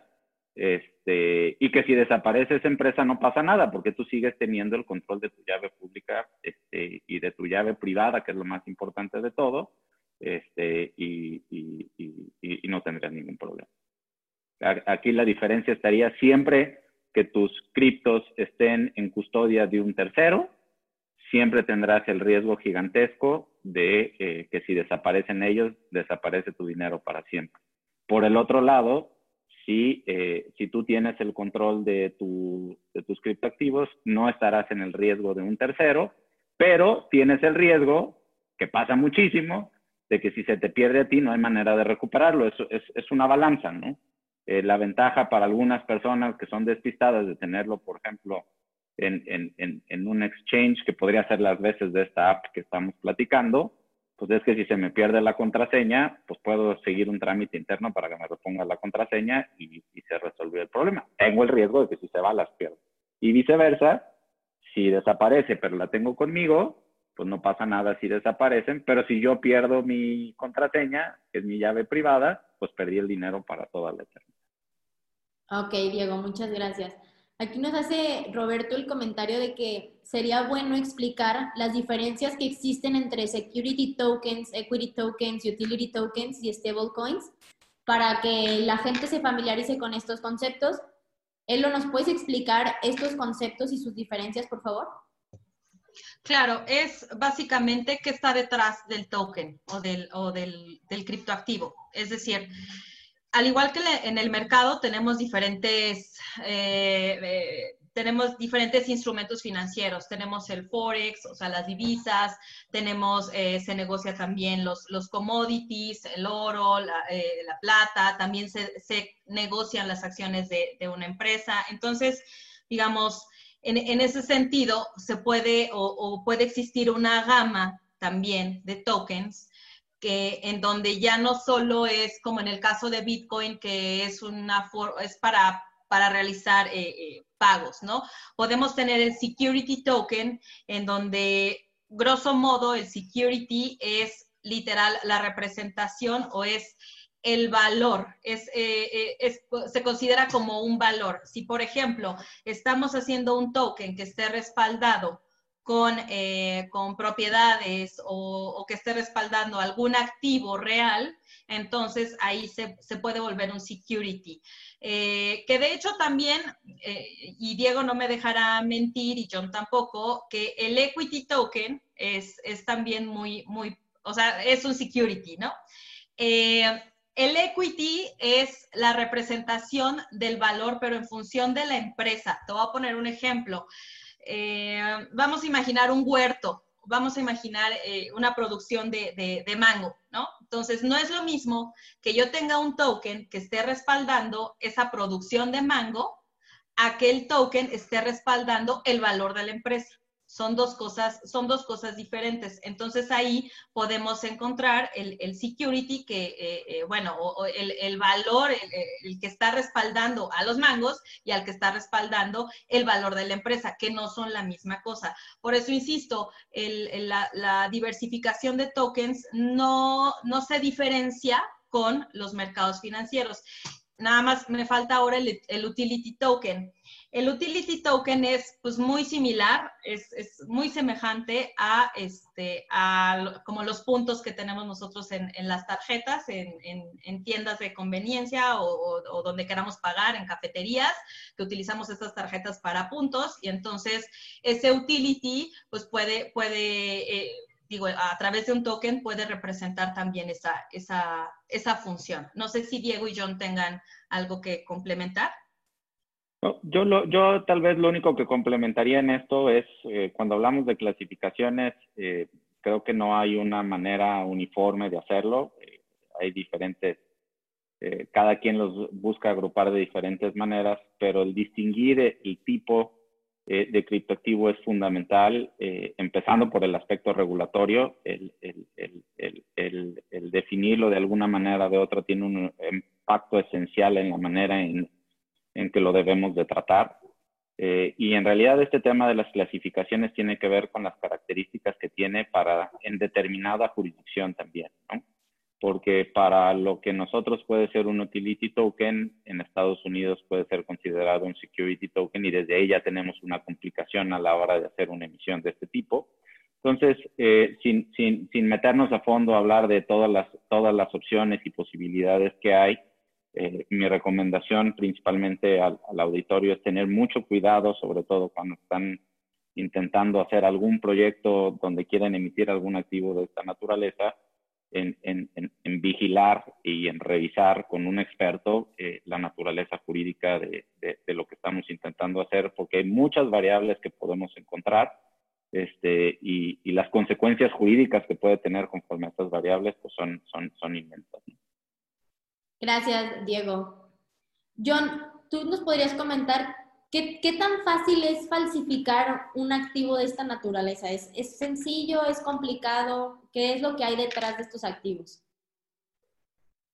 Este, y que si desaparece esa empresa no pasa nada porque tú sigues teniendo el control de tu llave pública este, y de tu llave privada, que es lo más importante de todo, este, y, y, y, y no tendrías ningún problema. Aquí la diferencia estaría siempre que tus criptos estén en custodia de un tercero siempre tendrás el riesgo gigantesco de eh, que si desaparecen ellos, desaparece tu dinero para siempre. Por el otro lado, si, eh, si tú tienes el control de, tu, de tus criptoactivos, no estarás en el riesgo de un tercero, pero tienes el riesgo, que pasa muchísimo, de que si se te pierde a ti no hay manera de recuperarlo. Eso es, es una balanza, ¿no? Eh, la ventaja para algunas personas que son despistadas de tenerlo, por ejemplo, en, en, un exchange, que podría ser las veces de esta app que estamos platicando, pues es que si se me pierde la contraseña, pues puedo seguir un trámite interno para que me reponga la contraseña y, se resolvió el problema. Tengo el riesgo de que si se va, las pierdo. Y viceversa, si desaparece, pero la tengo conmigo, pues no pasa nada si desaparecen, pero si yo pierdo mi contraseña, que es mi llave privada, pues perdí el dinero para toda la eternidad.
Ok, Diego, muchas gracias. Aquí nos hace Roberto el comentario de que sería bueno explicar las diferencias que existen entre security tokens, equity tokens, utility tokens y stablecoins para que la gente se familiarice con estos conceptos. Elo, ¿nos puedes explicar estos conceptos y sus diferencias, por favor?
Claro, es básicamente qué está detrás del token o del, o del, del criptoactivo. Es decir, al igual que en el mercado, tenemos diferentes, eh, eh, tenemos diferentes instrumentos financieros. Tenemos el Forex, o sea, las divisas, tenemos, eh, se negocia también los, los commodities, el oro, la, plata, también se, negocian las acciones de, una empresa. Entonces, digamos, en, ese sentido, se puede o puede existir una gama también de tokens que en donde ya no solo es como en el caso de Bitcoin, que es una es para, para realizar eh, eh, pagos, ¿no? Podemos tener el security token, en donde, grosso modo, el security es literal la representación o es el valor, es, eh, se considera como un valor. Si, por ejemplo, estamos haciendo un token que esté respaldado con, eh, con propiedades o, que esté respaldando algún activo real, entonces ahí se, se puede volver un security. Eh, que de hecho también, eh, y Diego no me dejará mentir y John tampoco, que el equity token es, es también muy, muy, o sea, es un security, ¿no? el equity es la representación del valor, pero en función de la empresa. Te voy a poner un ejemplo. Eh, vamos a imaginar un huerto, vamos a imaginar eh, una producción de, mango, ¿no? Entonces, no es lo mismo que yo tenga un token que esté respaldando esa producción de mango a que el token esté respaldando el valor de la empresa son dos cosas, son dos cosas diferentes. Entonces ahí podemos encontrar el, security que, eh, eh, bueno, el, valor, el, que está respaldando a los mangos y al que está respaldando el valor de la empresa, que no son la misma cosa. Por eso insisto, la, la, diversificación de tokens no, no se diferencia con los mercados financieros. Nada más me falta ahora el utility token. El utility token es pues muy similar, es, es muy semejante a, este, a como los puntos que tenemos nosotros en, en las tarjetas, en, en, tiendas de conveniencia o, donde queramos pagar, en cafeterías, que utilizamos estas tarjetas para puntos y entonces ese utility pues puede, puede eh, digo, a través de un token puede representar también esa, esa, esa función. No sé si Diego y John tengan algo que complementar.
Yo, lo, yo tal vez lo único que complementaría en esto es, eh, cuando hablamos de clasificaciones, eh, creo que no hay una manera uniforme de hacerlo. Eh, hay diferentes, cada quien los busca agrupar de diferentes maneras, pero el distinguir el tipo de criptoactivo es fundamental, empezando por el aspecto regulatorio, el, definirlo de alguna manera o de otra tiene un impacto esencial en la manera en en que lo debemos de tratar. Eh, y en realidad este tema de las clasificaciones tiene que ver con las características que tiene para en determinada jurisdicción también, ¿no? Porque para lo que nosotros puede ser un utility token, en Estados Unidos puede ser considerado un security token y desde ahí ya tenemos una complicación a la hora de hacer una emisión de este tipo. Entonces, eh, sin, sin, sin meternos a fondo a hablar de todas las, todas las opciones y posibilidades que hay, eh, mi recomendación principalmente al, auditorio es tener mucho cuidado, sobre todo cuando están intentando hacer algún proyecto donde quieren emitir algún activo de esta naturaleza, en, vigilar y en revisar con un experto eh, la naturaleza jurídica de, lo que estamos intentando hacer, porque hay muchas variables que podemos encontrar este, y, las consecuencias jurídicas que puede tener conforme a estas variables pues son, son, son inmensas.
Gracias, Diego. John, ¿tú nos podrías comentar qué, qué, tan fácil es falsificar un activo de esta naturaleza? ¿Es, ¿Es sencillo? ¿Es complicado? ¿Qué es lo que hay detrás de estos activos?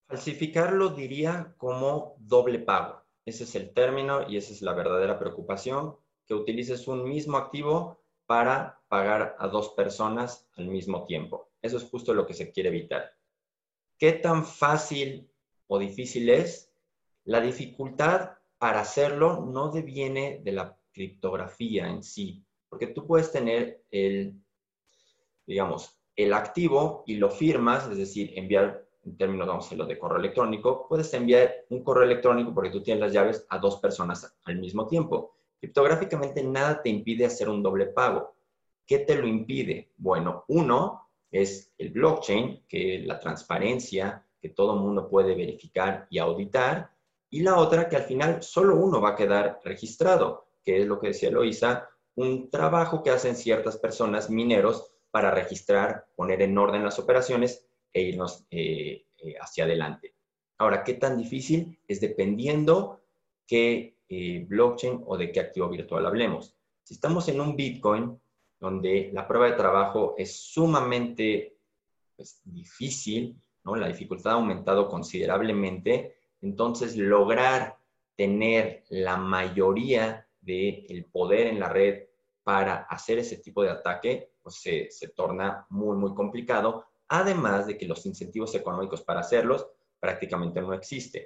Falsificarlo diría como doble pago. Ese es el término y esa es la verdadera preocupación, que utilices un mismo activo para pagar a dos personas al mismo tiempo. Eso es justo lo que se quiere evitar. ¿Qué tan fácil o difícil es? La dificultad para hacerlo no deviene de la criptografía en sí, porque tú puedes tener el, digamos, el activo y lo firmas, es decir, enviar, en términos, vamos a decirlo, de correo electrónico, puedes enviar un correo electrónico porque tú tienes las llaves a dos personas al mismo tiempo. Criptográficamente nada te impide hacer un doble pago. ¿Qué te lo impide? Bueno, uno es el blockchain, que la transparencia, que todo mundo puede verificar y auditar, y la otra que al final solo uno va a quedar registrado, que es lo que decía Loisa, un trabajo que hacen ciertas personas mineros para registrar, poner en orden las operaciones e irnos eh, eh, hacia adelante. Ahora, ¿qué tan difícil? Es dependiendo qué eh, blockchain o de qué activo virtual hablemos. Si estamos en un Bitcoin, donde la prueba de trabajo es sumamente pues, difícil, la dificultad ha aumentado considerablemente, entonces lograr tener la mayoría del poder en la red para hacer ese tipo de ataque pues se, torna muy, muy complicado, además de que los incentivos económicos para hacerlos prácticamente no existen.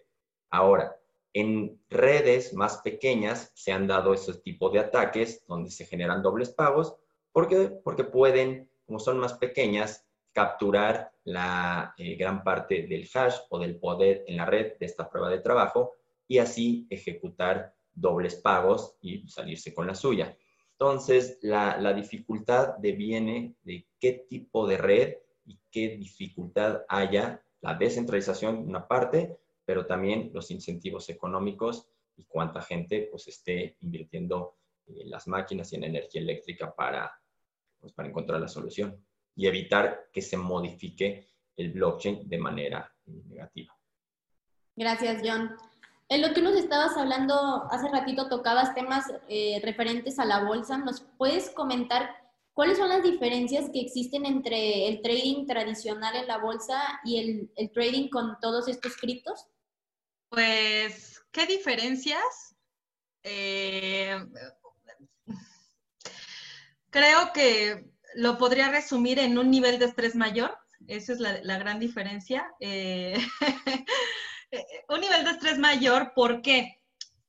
Ahora, en redes más pequeñas se han dado esos tipos de ataques donde se generan dobles pagos, porque, porque pueden, como son más pequeñas, capturar la eh, gran parte del hash o del poder en la red de esta prueba de trabajo y así ejecutar dobles pagos y salirse con la suya. Entonces, la, dificultad deviene de qué tipo de red y qué dificultad haya la descentralización de una parte, pero también los incentivos económicos y cuánta gente pues esté invirtiendo en las máquinas y en energía eléctrica para, pues, para encontrar la solución y evitar que se modifique el blockchain de manera negativa.
Gracias, John. En lo que nos estabas hablando hace ratito, tocabas temas eh, referentes a la bolsa. ¿Nos puedes comentar cuáles son las diferencias que existen entre el trading tradicional en la bolsa y el, trading con todos estos criptos?
Pues, ¿qué diferencias? Eh, creo que lo podría resumir en un nivel de estrés mayor. Esa es la, gran diferencia. Eh, Eh, un nivel de estrés mayor porque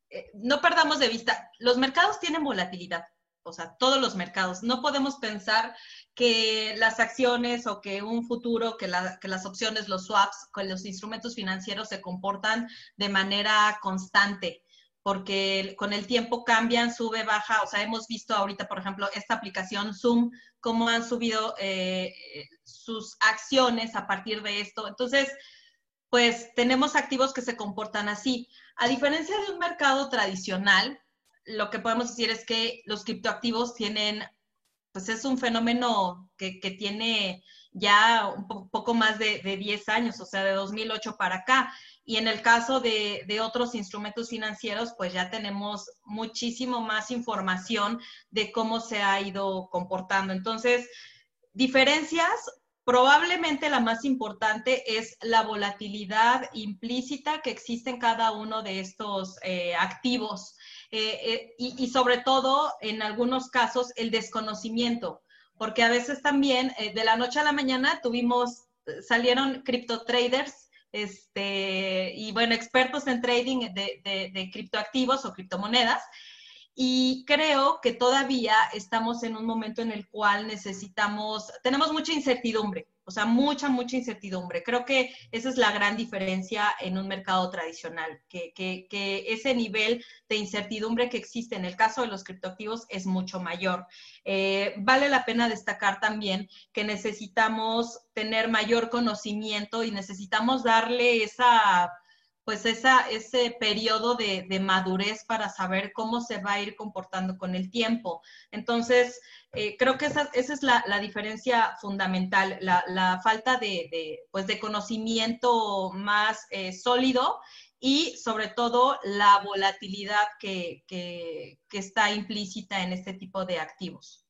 eh, no perdamos de vista, los mercados tienen volatilidad, o sea, todos los mercados. No podemos pensar que las acciones o que un futuro, que, las opciones, los swaps, que los instrumentos financieros se comportan de manera constante porque con el tiempo cambian, sube, baja. O sea, hemos visto ahorita, por ejemplo, esta aplicación Zoom, cómo han subido eh, sus acciones a partir de esto. Entonces, pues tenemos activos que se comportan así. A diferencia de un mercado tradicional, lo que podemos decir es que los criptoactivos tienen, pues es un fenómeno que, tiene ya un poco más de, 10 años, o sea, de 2008 para acá. Y en el caso de, de, otros instrumentos financieros, pues ya tenemos muchísimo más información de cómo se ha ido comportando. Entonces, diferencias, Probablemente la más importante es la volatilidad implícita que existe en cada uno de estos eh, activos eh, eh, y, sobre todo, en algunos casos, el desconocimiento, porque a veces también de la noche a la mañana tuvimos, salieron cripto traders este, y bueno, expertos en trading de, de, de criptoactivos o criptomonedas y creo que todavía estamos en un momento en el cual necesitamos, tenemos mucha incertidumbre. O sea, mucha, mucha incertidumbre. Creo que esa es la gran diferencia en un mercado tradicional, que, ese nivel de incertidumbre que existe en el caso de los criptoactivos es mucho mayor. Eh, vale la pena destacar también que necesitamos tener mayor conocimiento y necesitamos darle esa pues esa, ese periodo de, madurez para saber cómo se va a ir comportando con el tiempo. Entonces, eh, creo que esa, es la, diferencia fundamental, la, falta de, pues de conocimiento más eh, sólido y sobre todo la volatilidad que, que está implícita en este tipo de activos.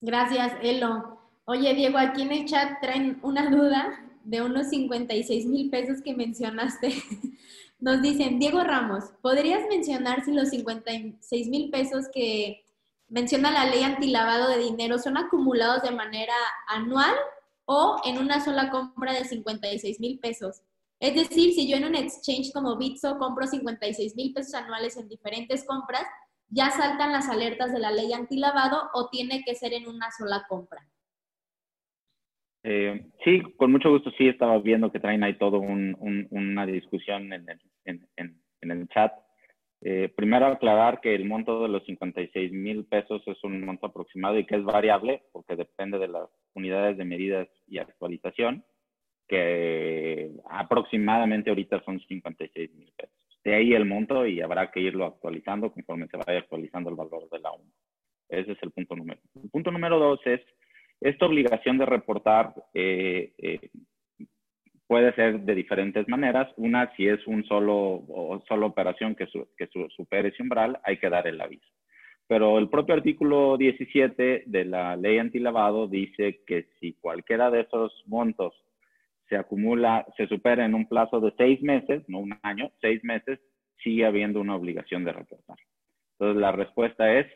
Gracias, Elo. Oye, Diego, aquí en el chat traen una duda de unos 56 mil pesos que mencionaste, nos dicen, Diego Ramos, ¿podrías mencionar si los 56 mil pesos que menciona la ley antilavado de dinero son acumulados de manera anual o en una sola compra de 56 mil pesos? Es decir, si yo en un exchange como Bitso compro 56 mil pesos anuales en diferentes compras, ¿ya saltan las alertas de la ley antilavado o tiene que ser en una sola compra?
Eh, sí, con mucho gusto. Sí, estaba viendo que traen ahí todo una discusión en el, chat. Eh, primero aclarar que el monto de los 56 mil pesos es un monto aproximado y que es variable porque depende de las unidades de medidas y actualización, que aproximadamente ahorita son 56 mil pesos. De ahí el monto y habrá que irlo actualizando conforme se vaya actualizando el valor de la UNA. Ese es el punto número. El punto número dos es esta obligación de reportar eh, eh, puede ser de diferentes maneras. Una, si es un solo o sola operación que, que supere ese umbral, hay que dar el aviso. Pero el propio artículo 17 de la ley antilavado dice que si cualquiera de esos montos se acumula, se supera en un plazo de seis meses, no un año, seis meses, sigue habiendo una obligación de reportar. Entonces, la respuesta es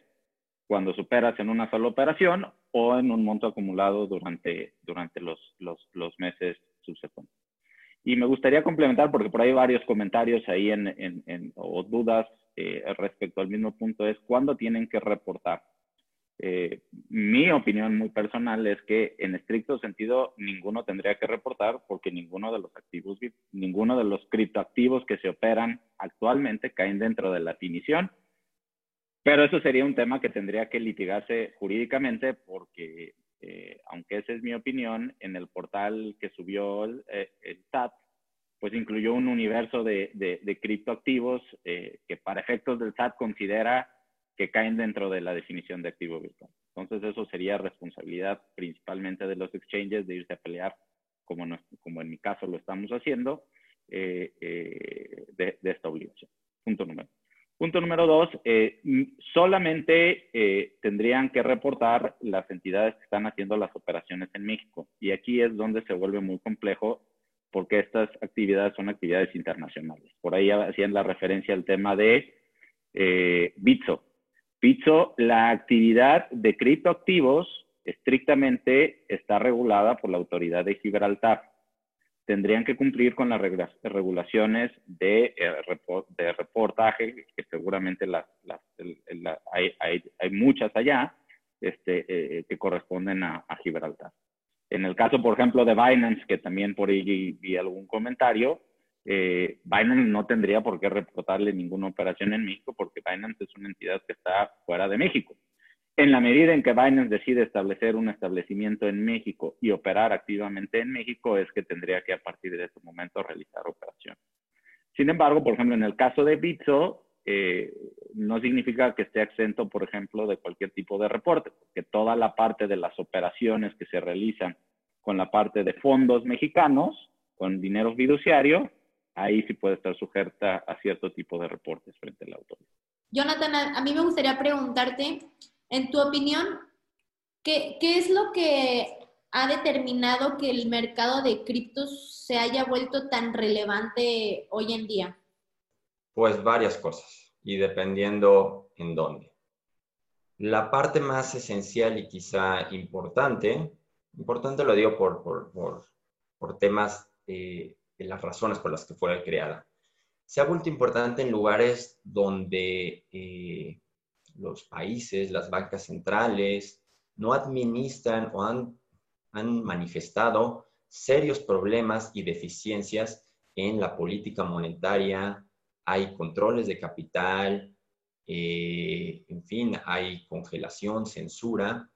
cuando superas en una sola operación o en un monto acumulado durante, durante los, los, los meses subsecuentes. Y me gustaría complementar, porque por ahí hay varios comentarios ahí en, en, o dudas eh, respecto al mismo punto, es cuándo tienen que reportar. Eh, mi opinión muy personal es que en estricto sentido ninguno tendría que reportar porque ninguno de los activos, ninguno de los criptoactivos que se operan actualmente caen dentro de la definición pero eso sería un tema que tendría que litigarse jurídicamente porque, eh, aunque esa es mi opinión, en el portal que subió el, eh, SAT, pues incluyó un universo de, criptoactivos eh, que para efectos del SAT considera que caen dentro de la definición de activo virtual. Entonces eso sería responsabilidad principalmente de los exchanges de irse a pelear, como, como en mi caso lo estamos haciendo, de esta obligación. Punto número. Punto número dos, eh, solamente eh, tendrían que reportar las entidades que están haciendo las operaciones en México. Y aquí es donde se vuelve muy complejo porque estas actividades son actividades internacionales. Por ahí hacían la referencia al tema de eh, Bitso. Bitso, la actividad de criptoactivos estrictamente está regulada por la autoridad de Gibraltar tendrían que cumplir con las regulaciones de, eh, de reportaje, que seguramente las, hay, hay, muchas allá este, eh, que corresponden a, Gibraltar. En el caso, por ejemplo, de Binance, que también por ahí vi algún comentario, eh, Binance no tendría por qué reportarle ninguna operación en México porque Binance es una entidad que está fuera de México. En la medida en que Binance decide establecer un establecimiento en México y operar activamente en México, es que tendría que a partir de ese momento realizar operaciones. Sin embargo, por ejemplo, en el caso de Bitso, eh, no significa que esté exento, por ejemplo, de cualquier tipo de reporte, porque toda la parte de las operaciones que se realizan con la parte de fondos mexicanos, con dinero fiduciario, ahí sí puede estar sujeta a cierto tipo de reportes frente a la autoridad.
Jonathan, a mí me gustaría preguntarte, en tu opinión, ¿qué, es lo que ha determinado que el mercado de criptos se haya vuelto tan relevante hoy en día?
Pues varias cosas y dependiendo en dónde. La parte más esencial y quizá importante, importante lo digo por, por, temas de las razones por las que fue creada, se ha vuelto importante en lugares donde eh, los países, las bancas centrales, no administran o han han manifestado serios problemas y deficiencias en la política monetaria, hay controles de capital, eh, en fin, hay congelación, censura,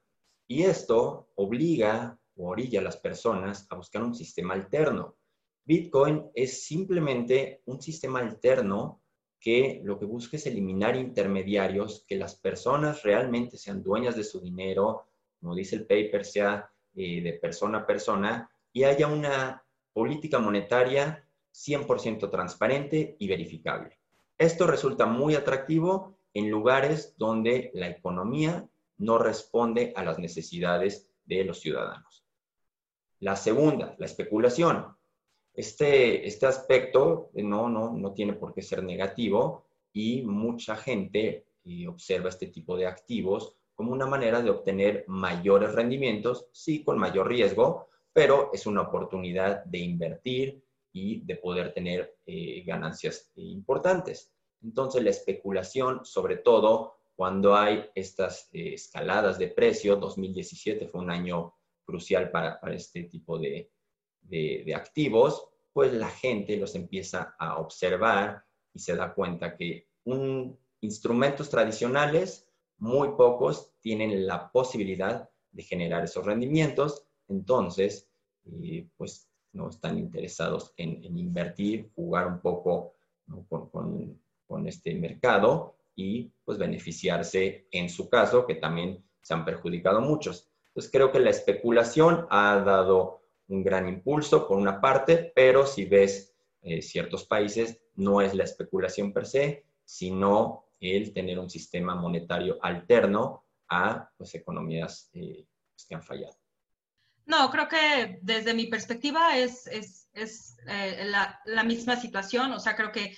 y esto obliga o orilla a las personas a buscar un sistema alterno. Bitcoin es simplemente un sistema alterno que lo que busca es eliminar intermediarios, que las personas realmente sean dueñas de su dinero, como dice el paper, sea eh, de persona a persona, y haya una política monetaria 100% transparente y verificable. Esto resulta muy atractivo en lugares donde la economía no responde a las necesidades de los ciudadanos. La segunda, la especulación. Este, este aspecto no, no, no tiene por qué ser negativo y mucha gente eh, observa este tipo de activos como una manera de obtener mayores rendimientos, sí con mayor riesgo, pero es una oportunidad de invertir y de poder tener eh, ganancias importantes. Entonces, la especulación, sobre todo cuando hay estas eh, escaladas de precio, 2017 fue un año crucial para, este tipo de, de, activos, pues la gente los empieza a observar y se da cuenta que un, instrumentos tradicionales, muy pocos tienen la posibilidad de generar esos rendimientos, entonces, eh, pues no están interesados en, invertir, jugar un poco con, con, con este mercado y pues beneficiarse en su caso, que también se han perjudicado muchos. Entonces creo que la especulación ha dado un gran impulso por una parte, pero si ves eh, ciertos países, no es la especulación per se, sino el tener un sistema monetario alterno a pues, economías eh, que han fallado.
No, creo que desde mi perspectiva es, es, es eh, la, la, misma situación. O sea, creo que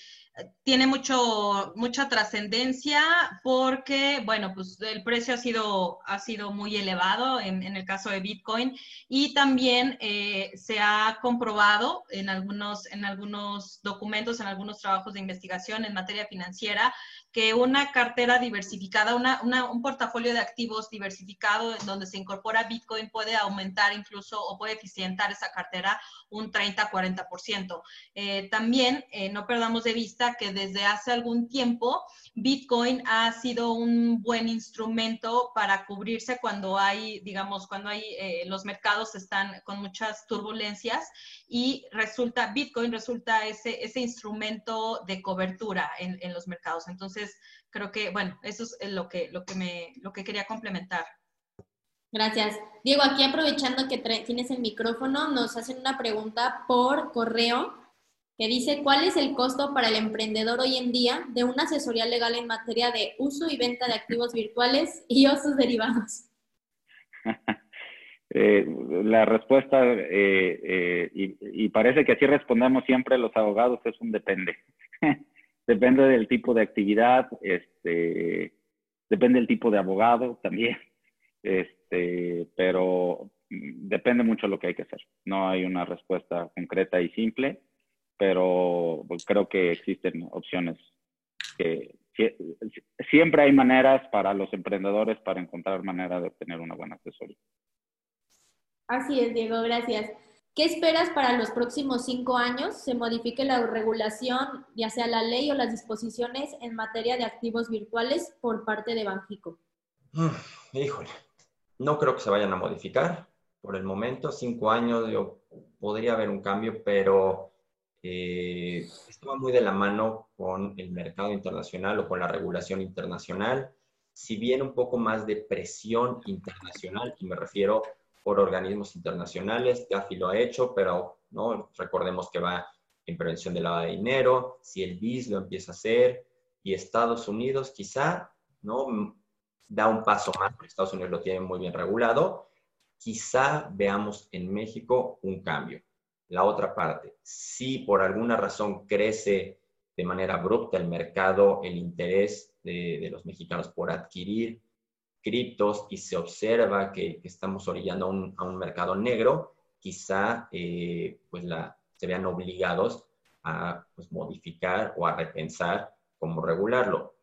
tiene mucho, mucha trascendencia porque, bueno, pues el precio ha sido, ha sido muy elevado en, en el caso de Bitcoin y también eh, se ha comprobado en algunos, en algunos documentos, en algunos trabajos de investigación en materia financiera, que una cartera diversificada, un portafolio de activos diversificado en donde se incorpora Bitcoin puede aumentar incluso o puede eficientar esa cartera un 30-40%. Eh, también eh, no perdamos de vista que desde hace algún tiempo Bitcoin ha sido un buen instrumento para cubrirse cuando hay, digamos, cuando hay, eh, los mercados están con muchas turbulencias y resulta, Bitcoin resulta ese, ese instrumento de cobertura en, en los mercados. Entonces, creo que, bueno, eso es lo que, lo que, me, lo que quería complementar.
Gracias. Diego, aquí aprovechando que tienes el micrófono, nos hacen una pregunta por correo que dice, ¿cuál es el costo para el emprendedor hoy en día de una asesoría legal en materia de uso y venta de activos virtuales y o derivados?
Eh, la respuesta, eh, eh, y, parece que así respondemos siempre los abogados, es un depende. depende del tipo de actividad, este, depende del tipo de abogado también, este, pero depende mucho lo que hay que hacer. No hay una respuesta concreta y simple, pero pues, creo que existen opciones que siempre hay maneras para los emprendedores para encontrar manera de obtener una buena asesoría.
Así es, Diego, gracias. ¿Qué esperas para los próximos cinco años? ¿Se modifique la regulación, ya sea la ley o las disposiciones en materia de activos virtuales por parte de Banjico?
Mm, híjole, no creo que se vayan a modificar por el momento. Cinco años, yo, podría haber un cambio, pero eh, estaba muy de la mano con el mercado internacional o con la regulación internacional. Si bien un poco más de presión internacional, y me refiero por organismos internacionales, Gafi lo ha hecho, pero ¿no? recordemos que va en prevención de lavado de dinero, si el BIS lo empieza a hacer, y Estados Unidos quizá ¿no? da un paso más, porque Estados Unidos lo tiene muy bien regulado, quizá veamos en México un cambio. La otra parte, si por alguna razón crece de manera abrupta el mercado, el interés de, los mexicanos por adquirir criptos y se observa que, estamos orillando a un, mercado negro, quizá eh, pues se vean obligados a pues, modificar o a repensar cómo regularlo.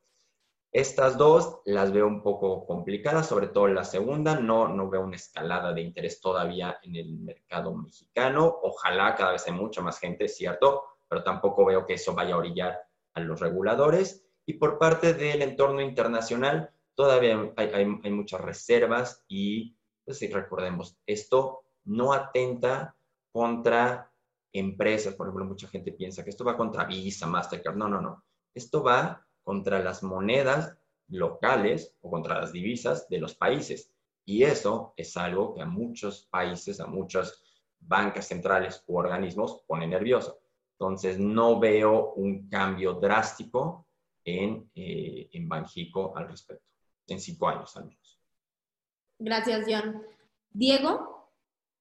Estas dos las veo un poco complicadas, sobre todo la segunda. No, no veo una escalada de interés todavía en el mercado mexicano. Ojalá cada vez hay mucha más gente, cierto, pero tampoco veo que eso vaya a orillar a los reguladores. Y por parte del entorno internacional, todavía hay, muchas reservas y, pues, si recordemos, esto no atenta contra empresas. Por ejemplo, mucha gente piensa que esto va contra Visa, Mastercard. No, no, no. Esto va contra las monedas locales o contra las divisas de los países. Y eso es algo que a muchos países, a muchas bancas centrales u organismos pone nervioso. Entonces, no veo un cambio drástico en, eh, en Banjico al respecto, en cinco años al menos.
Gracias, John. Diego,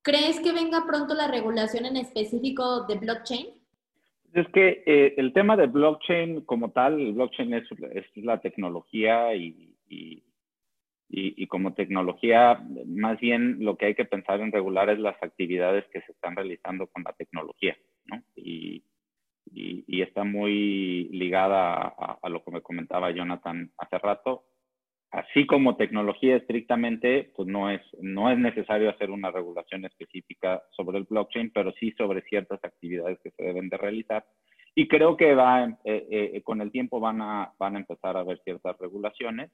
¿crees que venga pronto la regulación en específico de blockchain?
Es que eh, el tema de blockchain como tal, el blockchain es, la tecnología y, y, como tecnología, más bien lo que hay que pensar en regular es las actividades que se están realizando con la tecnología, ¿no? Y, está muy ligada a, lo que me comentaba Jonathan hace rato así como tecnología estrictamente, pues no es, no es necesario hacer una regulación específica sobre el blockchain, pero sí sobre ciertas actividades que se deben de realizar. Y creo que va, eh, eh, con el tiempo van a, van a empezar a haber ciertas regulaciones.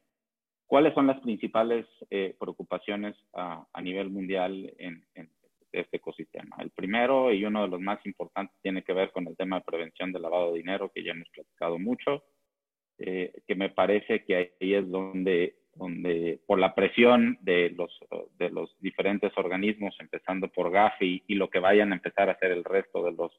¿Cuáles son las principales eh, preocupaciones a, a, nivel mundial en, en, este ecosistema? El primero y uno de los más importantes tiene que ver con el tema de prevención del lavado de dinero, que ya hemos platicado mucho eh, que me parece que ahí es donde, donde por la presión de los, de los diferentes organismos, empezando por Gafi y lo que vayan a empezar a hacer el resto de los,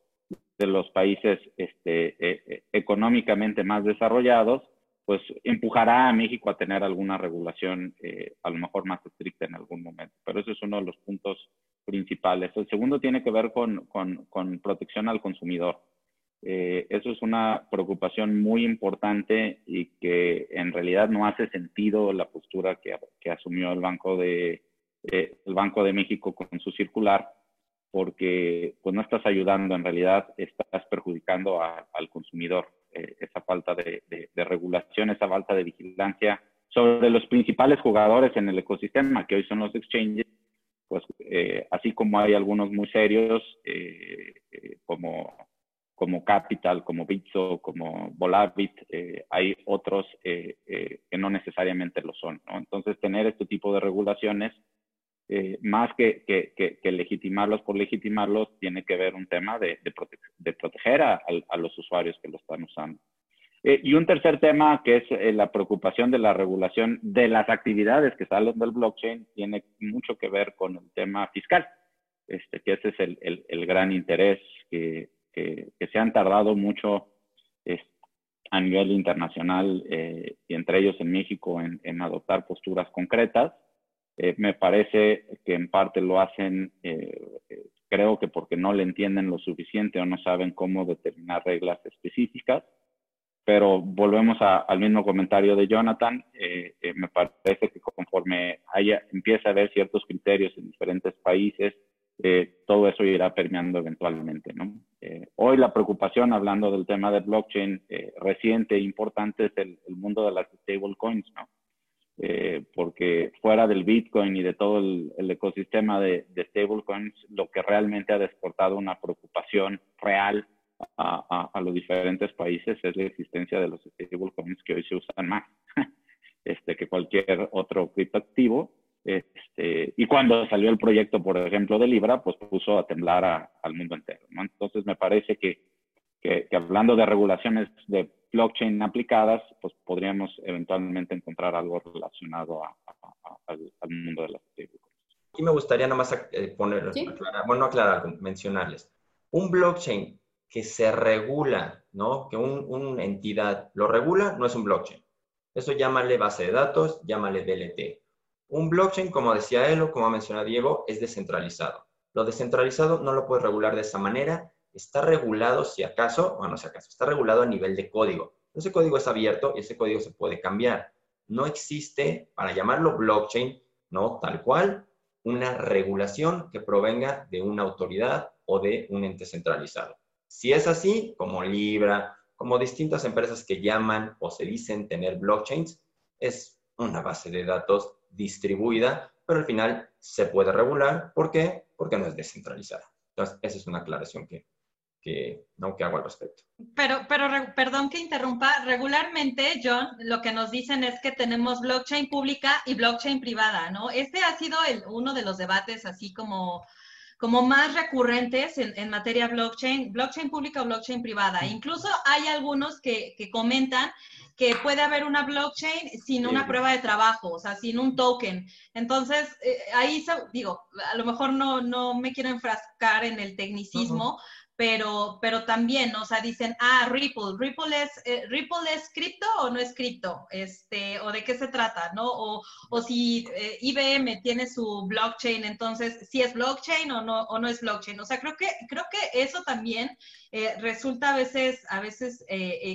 de los países este, eh, eh, económicamente más desarrollados, pues empujará a México a tener alguna regulación a lo mejor más estricta en algún momento. Pero ese es uno de los puntos principales. El segundo tiene que ver con, con, con protección al consumidor. Eh, eso es una preocupación muy importante y que en realidad no hace sentido la postura que, que asumió el Banco de, eh, el Banco de México con su circular, porque pues no estás ayudando, en realidad estás perjudicando al consumidor. Eh, esa falta de, de, regulación, esa falta de vigilancia sobre los principales jugadores en el ecosistema, que hoy son los exchanges, pues así como hay algunos muy serios, como como Capital, como Bitso, como Volavit, eh, hay otros eh, eh, que no necesariamente lo son. ¿no? Entonces, tener este tipo de regulaciones, más que, que, que, legitimarlos por legitimarlos, tiene que ver un tema de, de, proteger a, a, los usuarios que lo están usando. y un tercer tema, que es la preocupación de la regulación de las actividades que salen del blockchain, tiene mucho que ver con el tema fiscal, este, que ese es el, el, el gran interés que que, se han tardado mucho a nivel internacional eh, y entre ellos en México en, adoptar posturas concretas. Eh, me parece que en parte lo hacen, eh, creo que porque no le entienden lo suficiente o no saben cómo determinar reglas específicas. Pero volvemos al mismo comentario de Jonathan. me parece que conforme haya, empieza a haber ciertos criterios en diferentes países, eh, todo eso irá permeando eventualmente. Eh, hoy la preocupación, hablando del tema de blockchain eh, reciente e importante, es el, mundo de las stablecoins, ¿no? porque fuera del Bitcoin y de todo el, ecosistema de, stablecoins, lo que realmente ha desportado una preocupación real a, a, los diferentes países es la existencia de los stablecoins que hoy se usan más este, que cualquier otro criptoactivo este, y cuando salió el proyecto, por ejemplo, de Libra, pues puso a temblar al mundo entero. ¿no? Entonces, me parece que, que, hablando de regulaciones de blockchain aplicadas, pues podríamos eventualmente encontrar algo relacionado al, mundo de las stablecoins.
Y me gustaría nomás eh, poner, bueno, aclarar, mencionarles. Un blockchain que se regula, ¿no? Que una un entidad lo regula, no es un blockchain. Eso llámale base de datos, llámale DLT. Un blockchain, como decía él o como ha mencionado Diego, es descentralizado. Lo descentralizado no lo puedes regular de esa manera. Está regulado, si acaso, o no si acaso, está regulado a nivel de código. Ese código es abierto y ese código se puede cambiar. No existe, para llamarlo blockchain, ¿no? Tal cual, una regulación que provenga de una autoridad o de un ente centralizado. Si es así, como Libra, como distintas empresas que llaman o se dicen tener blockchains, es una base de datos distribuida, pero al final se puede regular. ¿Por qué? Porque no es descentralizada. Entonces, esa es una aclaración que, que, ¿no? que hago al respecto.
Pero, pero perdón que interrumpa, regularmente, John, lo que nos dicen es que tenemos blockchain pública y blockchain privada, ¿no? Este ha sido el, uno de los debates así como como más recurrentes en, materia blockchain, blockchain pública o blockchain privada. Incluso hay algunos que, comentan que puede haber una blockchain sin una prueba de trabajo, o sea, sin un token. Entonces, eh, ahí digo, a lo mejor no, no me quiero enfrascar en el tecnicismo, pero, pero también, o sea, dicen, ah, Ripple, Ripple es, eh, Ripple es cripto o no es cripto, este, o de qué se trata, ¿no? O, o si eh, IBM tiene su blockchain, entonces, si es blockchain o no, o no es blockchain. O sea, creo que, creo que eso también eh, resulta a veces, a veces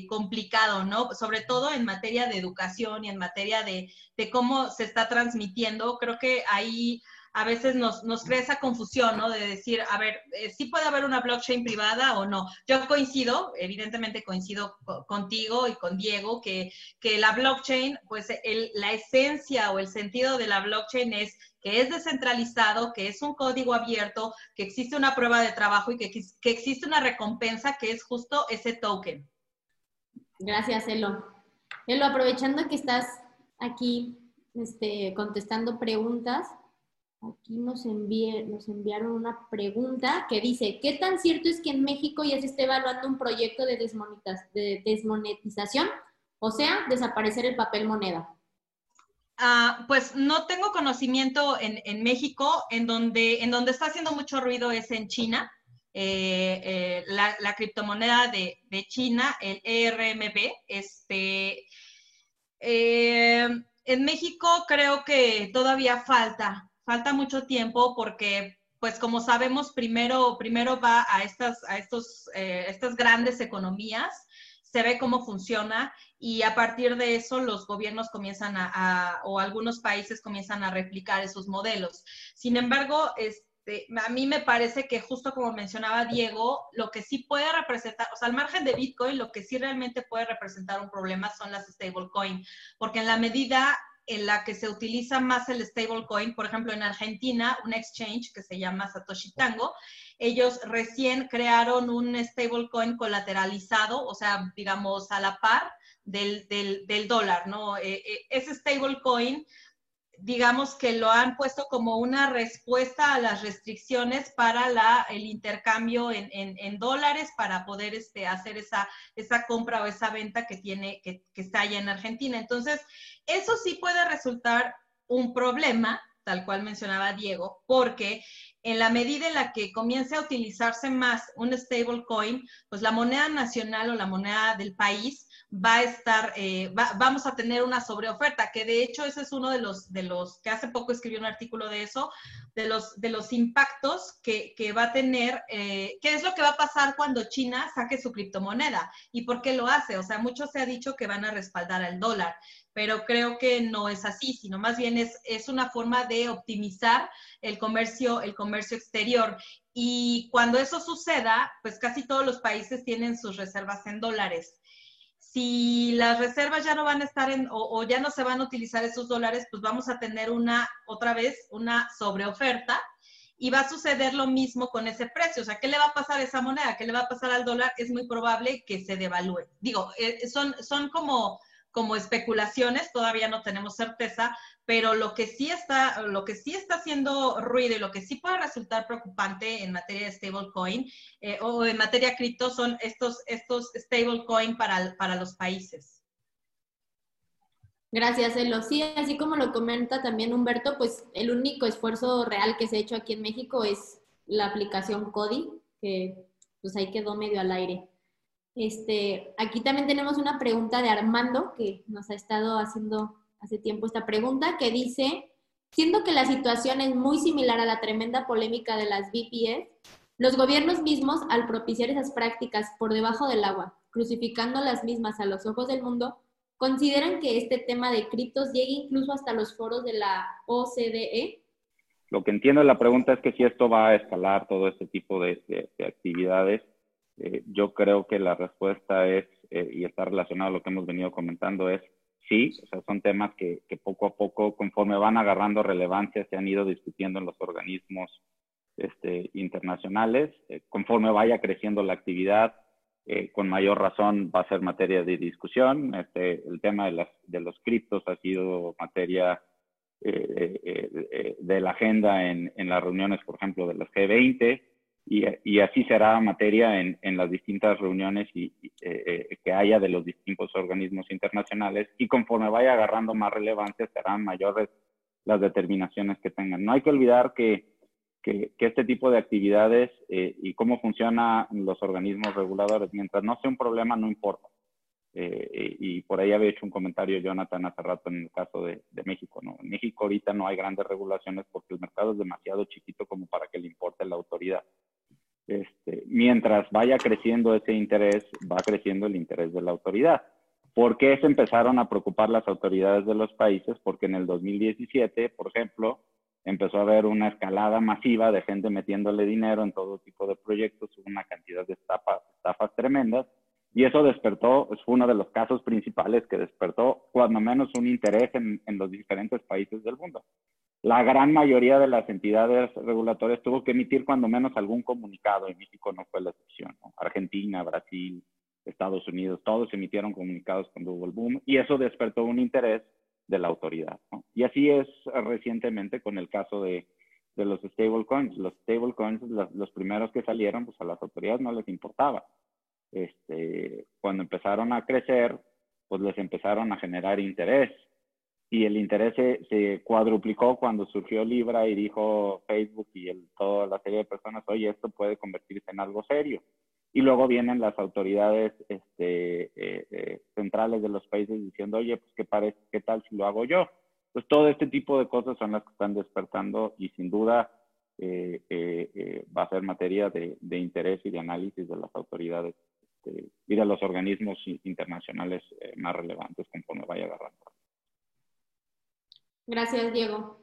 complicado, ¿no? Sobre todo en materia de educación y en materia de, de cómo se está transmitiendo. Creo que ahí a veces nos, nos crea esa confusión, ¿no? De decir, a ver, eh, ¿sí puede haber una blockchain privada o no? Yo coincido, evidentemente coincido contigo y con Diego, que, que la blockchain, pues la esencia o el sentido de la blockchain es que es descentralizado, que es un código abierto, que existe una prueba de trabajo y que, que existe una recompensa que es justo ese token.
Gracias, Elo. Elo, aprovechando que estás aquí este, contestando preguntas, Aquí nos, nos enviaron una pregunta que dice, ¿qué tan cierto es que en México ya se esté evaluando un proyecto de, desmonetización? O sea, desaparecer el papel moneda.
Ah, pues no tengo conocimiento en, México, en donde, en donde está haciendo mucho ruido es en China. Eh, eh, la, criptomoneda de, China, el ERMB, este, eh, en México creo que todavía falta falta mucho tiempo porque, pues como sabemos, primero, primero va a estas, a estos, eh, estas grandes economías, se ve cómo funciona y a partir de eso los gobiernos comienzan a, o algunos países comienzan a replicar esos modelos. Sin embargo, este, a mí me parece que justo como mencionaba Diego, lo que sí puede representar, o sea, al margen de Bitcoin, lo que sí realmente puede representar un problema son las stablecoin, porque en la medida en la que se utiliza más el stablecoin, por ejemplo, en Argentina, un exchange que se llama Satoshi Tango, ellos recién crearon un stablecoin colateralizado, o sea, digamos, a la par del, dólar, ¿no? Eh, eh, ese stablecoin digamos que lo han puesto como una respuesta a las restricciones para la, el intercambio en, en, dólares para poder este, hacer esa, esa compra o esa venta que tiene, que, que está allá en Argentina. Entonces, eso sí puede resultar un problema, tal cual mencionaba Diego, porque en la medida en la que comience a utilizarse más un stablecoin, pues la moneda nacional o la moneda del país va a estar, eh, vamos a tener una sobreoferta, que de hecho ese es uno de los, de los, que hace poco escribió un artículo de eso, de los, de los impactos que, que va a tener, eh, qué es lo que va a pasar cuando China saque su criptomoneda y por qué lo hace. O sea, mucho se ha dicho que van a respaldar al dólar, pero creo que no es así, sino más bien es, es una forma de optimizar el comercio, el comercio exterior. Y cuando eso suceda, pues casi todos los países tienen sus reservas en dólares si las reservas ya no van a estar en, o, ya no se van a utilizar esos dólares, pues vamos a tener una, otra vez, una sobreoferta y va a suceder lo mismo con ese precio. O sea, ¿qué le va a pasar a esa moneda? ¿Qué le va a pasar al dólar? Es muy probable que se devalúe. Digo, eh, son, son como como especulaciones, todavía no tenemos certeza, pero lo que sí está, lo que sí está haciendo ruido y lo que sí puede resultar preocupante en materia de stablecoin eh, o en materia cripto son estos, estos stablecoin para, para los países.
Gracias, Elo. Sí, así como lo comenta también Humberto, pues el único esfuerzo real que se ha hecho aquí en México es la aplicación CODI, que pues ahí quedó medio al aire. Este, aquí también tenemos una pregunta de Armando, que nos ha estado haciendo hace tiempo esta pregunta, que dice, siendo que la situación es muy similar a la tremenda polémica de las VPS, los gobiernos mismos, al propiciar esas prácticas por debajo del agua, crucificando las mismas a los ojos del mundo, consideran que este tema de criptos llegue incluso hasta los foros de la OCDE.
Lo que entiendo de la pregunta es que si esto va a escalar todo este tipo de actividades, eh, yo creo que la respuesta es, eh, y está relacionado a lo que hemos venido comentando, es sí, o sea, son temas que, poco a poco, conforme van agarrando relevancia, se han ido discutiendo en los organismos este, internacionales. Eh, conforme vaya creciendo la actividad, con mayor razón va a ser materia de discusión. Este, el tema de, las, de los criptos ha sido materia de la agenda en, en, las reuniones, por ejemplo, de las G20 y, así será materia en, las distintas reuniones y, eh, eh, que haya de los distintos organismos internacionales y conforme vaya agarrando más relevancia serán mayores las determinaciones que tengan. No hay que olvidar que, que, este tipo de actividades eh, y cómo funcionan los organismos reguladores, mientras no sea un problema, no importa. y por ahí había hecho un comentario Jonathan hace rato en el caso de, de, México. ¿no? En México ahorita no hay grandes regulaciones porque el mercado es demasiado chiquito como para que le importe la autoridad. Este, mientras vaya creciendo ese interés, va creciendo el interés de la autoridad. ¿Por qué se empezaron a preocupar las autoridades de los países? Porque en el 2017, por ejemplo, empezó a haber una escalada masiva de gente metiéndole dinero en todo tipo de proyectos, una cantidad de estafas, estafas tremendas, y eso despertó, fue uno de los casos principales que despertó cuando menos un interés en los diferentes países del mundo la gran mayoría de las entidades regulatorias tuvo que emitir cuando menos algún comunicado, y México no fue la excepción. Argentina, Brasil, Estados Unidos, todos emitieron comunicados cuando hubo el boom, y eso despertó un interés de la autoridad. Y así es recientemente con el caso de, los stablecoins. Los stablecoins, los, los primeros que salieron, pues a las autoridades no les importaba. Este, cuando empezaron a crecer, pues les empezaron a generar interés y el interés se, cuadruplicó cuando surgió Libra y dijo Facebook y toda la serie de personas, oye, esto puede convertirse en algo serio. Y luego vienen las autoridades este, eh, eh, centrales de los países diciendo, oye, pues ¿qué, parece, qué tal si lo hago yo. Pues todo este tipo de cosas son las que están despertando y sin duda eh, va a ser materia de, de, interés y de análisis de las autoridades este, y de los organismos internacionales más relevantes conforme vaya agarrando.
Gracias, Diego.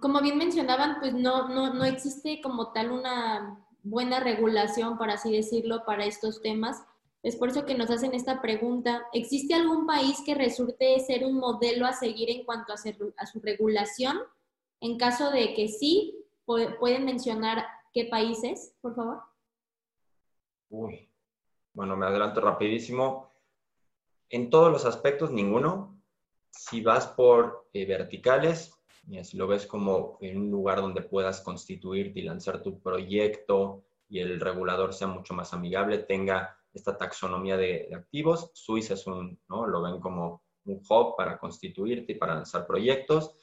Como bien mencionaban, pues no, no, no existe como tal una buena regulación, por así decirlo, para estos temas. Es por eso que nos hacen esta pregunta. ¿Existe algún país que resulte ser un modelo a seguir en cuanto a, su regulación? En caso de que sí, ¿pueden mencionar qué países, por favor?
Uy, bueno, me adelanto rapidísimo. En todos los aspectos, ninguno si vas por eh, verticales, si lo ves como en un lugar donde puedas constituirte y lanzar tu proyecto y el regulador sea mucho más amigable, tenga esta taxonomía de, activos. Suiza es un, ¿no? Lo ven como un hub para constituirte y para lanzar proyectos.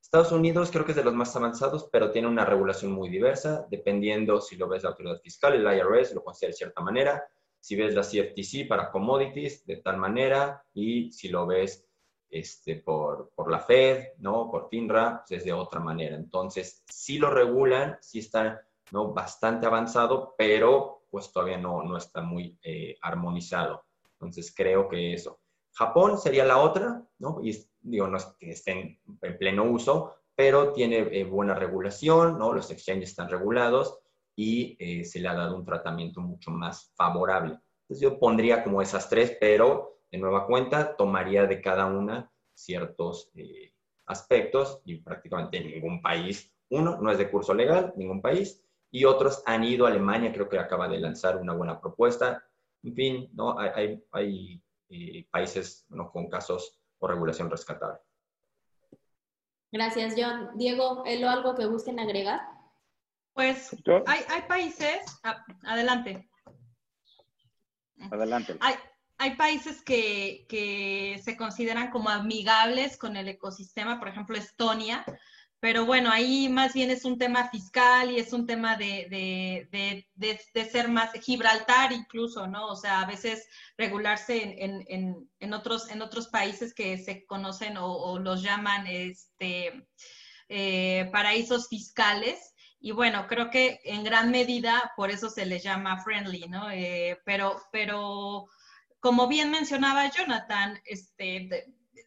Estados Unidos creo que es de los más avanzados, pero tiene una regulación muy diversa, dependiendo si lo ves la autoridad fiscal, el IRS lo considera de cierta manera, si ves la CFTC para commodities, de tal manera, y si lo ves este, por, por, la Fed, ¿no? Por FINRA, pues es de otra manera. Entonces, sí lo regulan, sí está ¿no? bastante avanzado, pero pues todavía no, no está muy eh, armonizado. Entonces, creo que eso. Japón sería la otra, ¿no? Y digo, no es que estén en pleno uso, pero tiene eh, buena regulación, ¿no? Los exchanges están regulados y eh, se le ha dado un tratamiento mucho más favorable. Entonces, yo pondría como esas tres, pero de nueva cuenta, tomaría de cada una ciertos eh, aspectos y prácticamente ningún país, uno, no es de curso legal, ningún país, y otros han ido, a Alemania creo que acaba de lanzar una buena propuesta, en fin, ¿no? hay, hay, eh, países ¿no? con casos o regulación rescatable.
Gracias, John. Diego, ¿lo algo que gusten agregar?
Pues hay, hay países, ah, adelante.
Adelante.
Hay, hay países que, se consideran como amigables con el ecosistema, por ejemplo Estonia, pero bueno, ahí más bien es un tema fiscal y es un tema de, ser más Gibraltar incluso, ¿no? O sea, a veces regularse en, otros, en otros países que se conocen o, los llaman este, eh, paraísos fiscales. Y bueno, creo que en gran medida por eso se les llama friendly, ¿no? Eh, pero, pero como bien mencionaba Jonathan, este,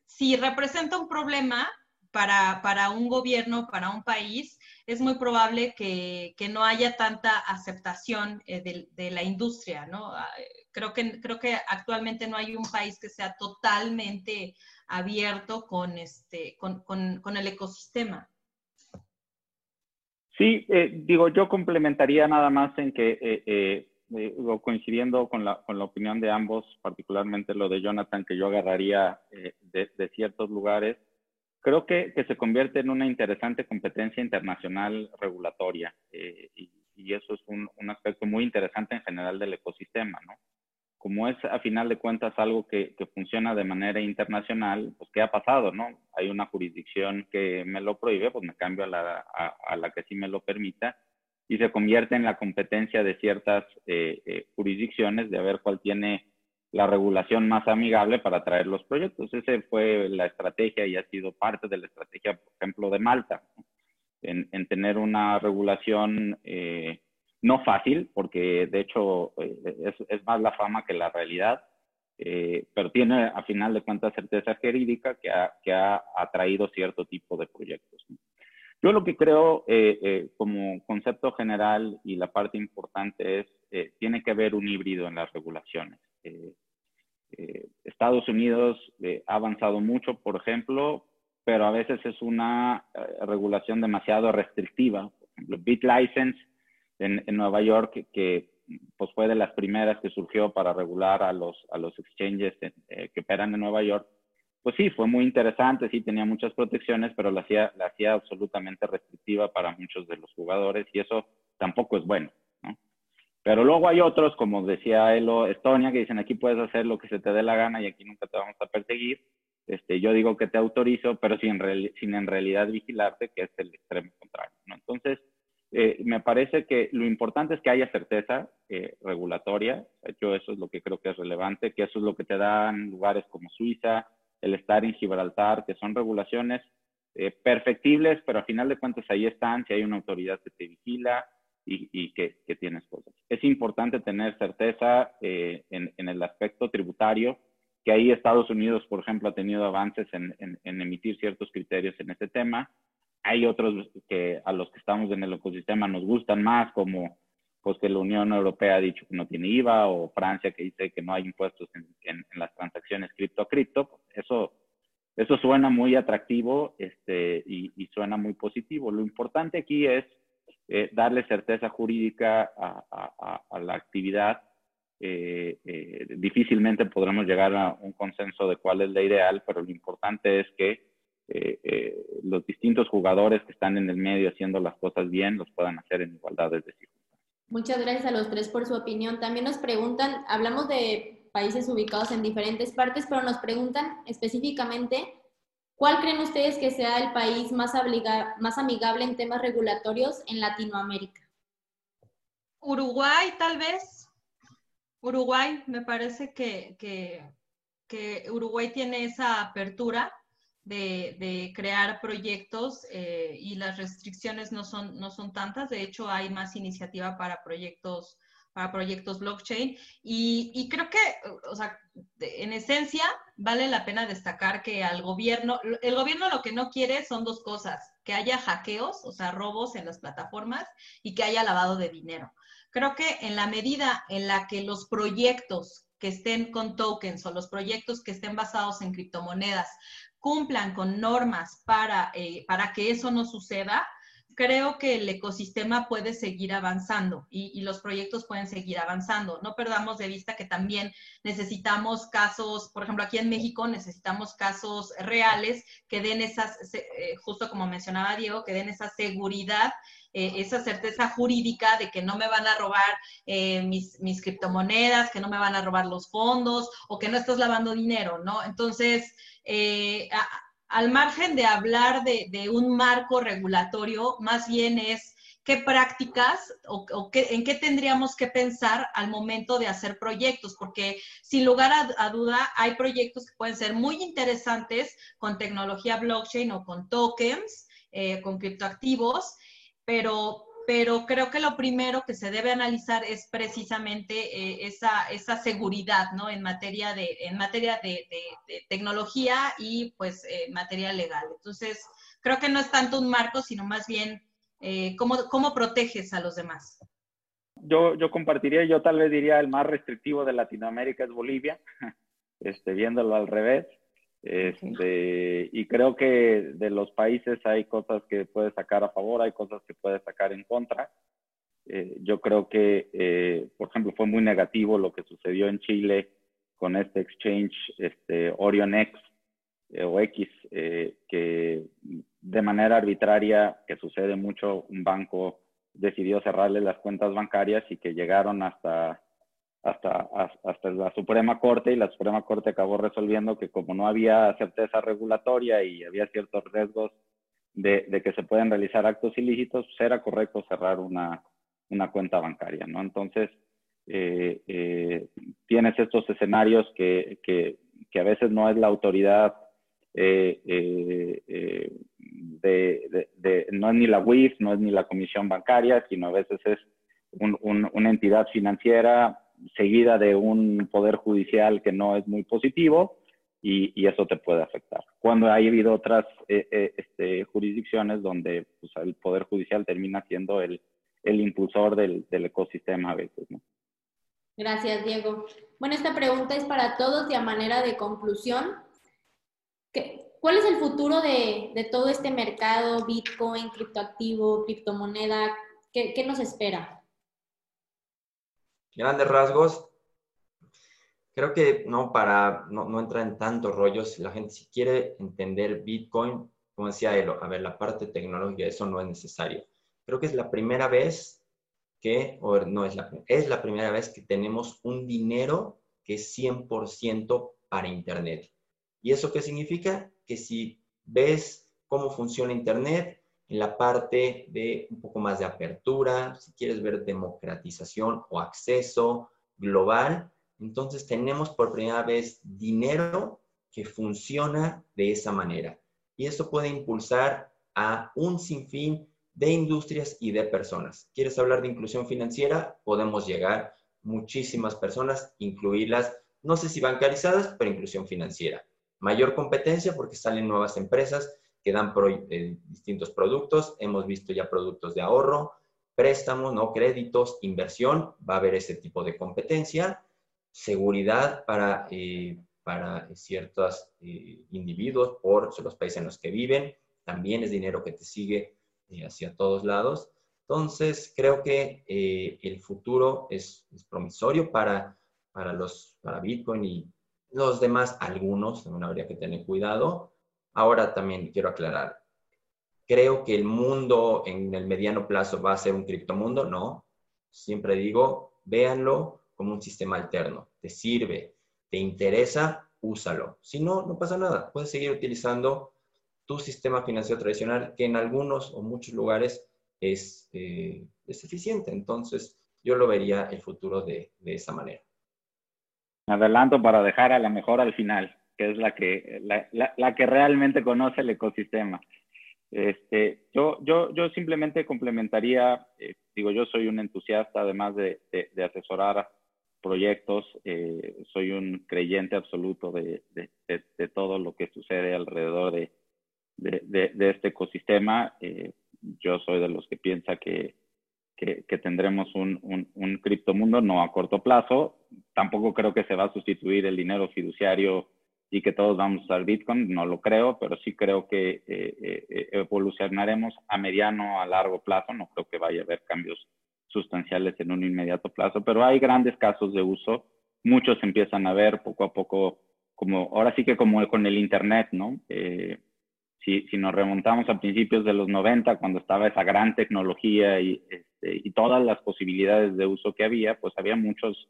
si representa un problema para, un gobierno, para un país, es muy probable que, no haya tanta aceptación de, de, la industria, ¿no? Ah, creo que, creo que actualmente no hay un país que sea totalmente abierto con, este, con, con, el ecosistema.
Sí, eh, digo, yo complementaría nada más en que, eh, eh, coincidiendo con la, con la opinión de ambos, particularmente lo de Jonathan, que yo agarraría de, de, ciertos lugares, creo que, que, se convierte en una interesante competencia internacional regulatoria y, y, eso es un, un aspecto muy interesante en general del ecosistema, ¿no? como es a final de cuentas algo que, funciona de manera internacional, pues ¿qué ha pasado? no? Hay una jurisdicción que me lo prohíbe, pues me cambio a la, a, la que sí me lo permita y se convierte en la competencia de ciertas eh, eh, jurisdicciones de ver cuál tiene la regulación más amigable para traer los proyectos. Esa fue la estrategia y ha sido parte de la estrategia, por ejemplo, de Malta, en, tener una regulación eh, no fácil, porque de hecho eh, es, más la fama que la realidad, eh, pero tiene a final de cuentas certeza jurídica que ha, que ha atraído cierto tipo de proyectos. Yo lo que creo eh, como concepto general y la parte importante es, tiene que haber un híbrido en las regulaciones. Estados Unidos ha avanzado mucho, por ejemplo, pero a veces es una regulación demasiado restrictiva. Por ejemplo, BitLicense en, Nueva York que pues fue de las primeras que surgió para regular a los, a los exchanges eh, que operan en Nueva York, pues sí, fue muy interesante, sí tenía muchas protecciones, pero la hacía, la hacía absolutamente restrictiva para muchos de los jugadores y eso tampoco es bueno, ¿no? Pero luego hay otros, como decía Elo, Estonia, que dicen aquí puedes hacer lo que se te dé la gana y aquí nunca te vamos a perseguir. Este, yo digo que te autorizo, pero sin, sin en realidad vigilarte, que es el extremo contrario, ¿no? Entonces, eh, me parece que lo importante es que haya certeza eh, regulatoria. Yo eso es lo que creo que es relevante, que eso es lo que te dan lugares como Suiza, el estar en Gibraltar, que son regulaciones eh, perfectibles, pero a final de cuentas ahí están, si hay una autoridad que te vigila y, que, tienes cosas. Es importante tener certeza en, el aspecto tributario, que ahí Estados Unidos, por ejemplo, ha tenido avances en, en emitir ciertos criterios en ese tema hay otros que a los que estamos en el ecosistema nos gustan más, como pues que la Unión Europea ha dicho que no tiene IVA o Francia que dice que no hay impuestos en, las transacciones cripto a cripto. Eso, suena muy atractivo este, y, suena muy positivo. Lo importante aquí es eh, darle certeza jurídica a, la actividad. Eh, eh, difícilmente podremos llegar a un consenso de cuál es la ideal, pero lo importante es que los distintos jugadores que están en el medio haciendo las cosas bien los puedan hacer en igualdad de circunstancias.
Muchas gracias a los tres por su opinión. También nos preguntan, hablamos de países ubicados en diferentes partes, pero nos preguntan específicamente, ¿cuál creen ustedes que sea el país más, amigable en temas regulatorios en Latinoamérica?
Uruguay, tal vez. Uruguay, me parece que, que Uruguay tiene esa apertura de, crear proyectos eh, y las restricciones no son, no son tantas. De hecho, hay más iniciativa para proyectos para proyectos blockchain. Y, creo que, o sea, en esencia, vale la pena destacar que al gobierno, el gobierno lo que no quiere son dos cosas, que haya hackeos, o sea, robos en las plataformas y que haya lavado de dinero. Creo que en la medida en la que los proyectos que estén con tokens o los proyectos que estén basados en criptomonedas cumplan con normas para, eh, para que eso no suceda, creo que el ecosistema puede seguir avanzando y, los proyectos pueden seguir avanzando. No perdamos de vista que también necesitamos casos, por ejemplo, aquí en México necesitamos casos reales que den esas, eh, justo como mencionaba Diego, que den esa seguridad, eh, esa certeza jurídica de que no me van a robar mis, mis criptomonedas, que no me van a robar los fondos o que no estás lavando dinero, ¿no? Entonces, eh, al margen de hablar de, un marco regulatorio, más bien es qué prácticas o, en qué tendríamos que pensar al momento de hacer proyectos, porque sin lugar a, duda hay proyectos que pueden ser muy interesantes con tecnología blockchain o con tokens, eh, con criptoactivos, pero pero creo que lo primero que se debe analizar es precisamente eh, esa, esa, seguridad, ¿no? En materia de, en materia de, tecnología y pues en materia legal. Entonces, creo que no es tanto un marco, sino más bien Eh, ¿cómo, ¿Cómo proteges a los demás?
Yo, yo compartiría, yo tal vez diría el más restrictivo de Latinoamérica es Bolivia, este, viéndolo al revés. Este, y creo que de los países hay cosas que puedes sacar a favor, hay cosas que puedes sacar en contra. Eh, yo creo que, eh, por ejemplo, fue muy negativo lo que sucedió en Chile con este exchange, este Orion X eh, o X, que de manera arbitraria, que sucede mucho, un banco decidió cerrarle las cuentas bancarias y que llegaron hasta hasta, hasta la Suprema Corte y la Suprema Corte acabó resolviendo que como no había certeza regulatoria y había ciertos riesgos de, que se pueden realizar actos ilícitos, pues era correcto cerrar una, una cuenta bancaria, ¿no? Entonces, eh, eh, tienes estos escenarios que, que, que, a veces no es la autoridad eh, de, no es ni la WIF, no es ni la Comisión Bancaria, sino a veces es un, un, una entidad financiera seguida de un poder judicial que no es muy positivo y, y eso te puede afectar. Cuando ha habido otras eh, eh, este, jurisdicciones donde pues, el poder judicial termina siendo el, el impulsor del, del, ecosistema a veces. ¿no?
Gracias, Diego. Bueno, esta pregunta es para todos y a manera de conclusión. ¿qué, ¿Cuál es el futuro de, de, todo este mercado, Bitcoin, criptoactivo, criptomoneda? ¿Qué, qué nos espera?
Grandes rasgos, creo que no, para no, no entrar en tantos rollos, la gente si quiere entender Bitcoin, como decía Elo, a ver, la parte tecnológica, eso no es necesario. Creo que es la primera vez que, o no es la, es la primera vez que tenemos un dinero que es 100% para Internet. ¿Y eso qué significa? Que si ves cómo funciona Internet, en la parte de un poco más de apertura, si quieres ver democratización o acceso global, entonces tenemos por primera vez dinero que funciona de esa manera. Y eso puede impulsar a un sinfín de industrias y de personas. ¿Quieres hablar de inclusión financiera? Podemos llegar muchísimas personas, incluirlas, no sé si bancarizadas, pero inclusión financiera. Mayor competencia porque salen nuevas empresas que dan eh, distintos productos. Hemos visto ya productos de ahorro, préstamos, ¿no? créditos, inversión. Va a haber ese tipo de competencia. Seguridad para, eh, para ciertos eh, individuos por los países en los que viven. También es dinero que te sigue hacia todos lados. Entonces, creo que el futuro es, es promisorio para, para, los, para Bitcoin y los demás, algunos, también habría que tener cuidado Ahora también quiero aclarar, creo que el mundo en el mediano plazo va a ser un criptomundo, no. Siempre digo, véanlo como un sistema alterno. Te sirve, te interesa, úsalo. Si no, no pasa nada. Puedes seguir utilizando tu sistema financiero tradicional que en algunos o muchos lugares es, eh, eficiente. Entonces, yo lo vería el futuro de, de esa manera.
Adelanto para dejar a la mejor al final que es la que, la, la, la que realmente conoce el ecosistema. Este, yo, yo, yo simplemente complementaría, eh, digo, yo soy un entusiasta además de, de, de asesorar proyectos, eh, soy un creyente absoluto de, de, todo lo que sucede alrededor de, este ecosistema. Eh, yo soy de los que piensa que, que, que tendremos un, un, un criptomundo no a corto plazo. Tampoco creo que se va a sustituir el dinero fiduciario y que todos vamos a usar Bitcoin, no lo creo, pero sí creo que eh, eh, evolucionaremos a mediano, a largo plazo, no creo que vaya a haber cambios sustanciales en un inmediato plazo, pero hay grandes casos de uso, muchos empiezan a ver poco a poco, como ahora sí que como con el Internet, ¿no? Eh, si, si, nos remontamos a principios de los 90, cuando estaba esa gran tecnología y, este, y todas las posibilidades de uso que había, pues había muchos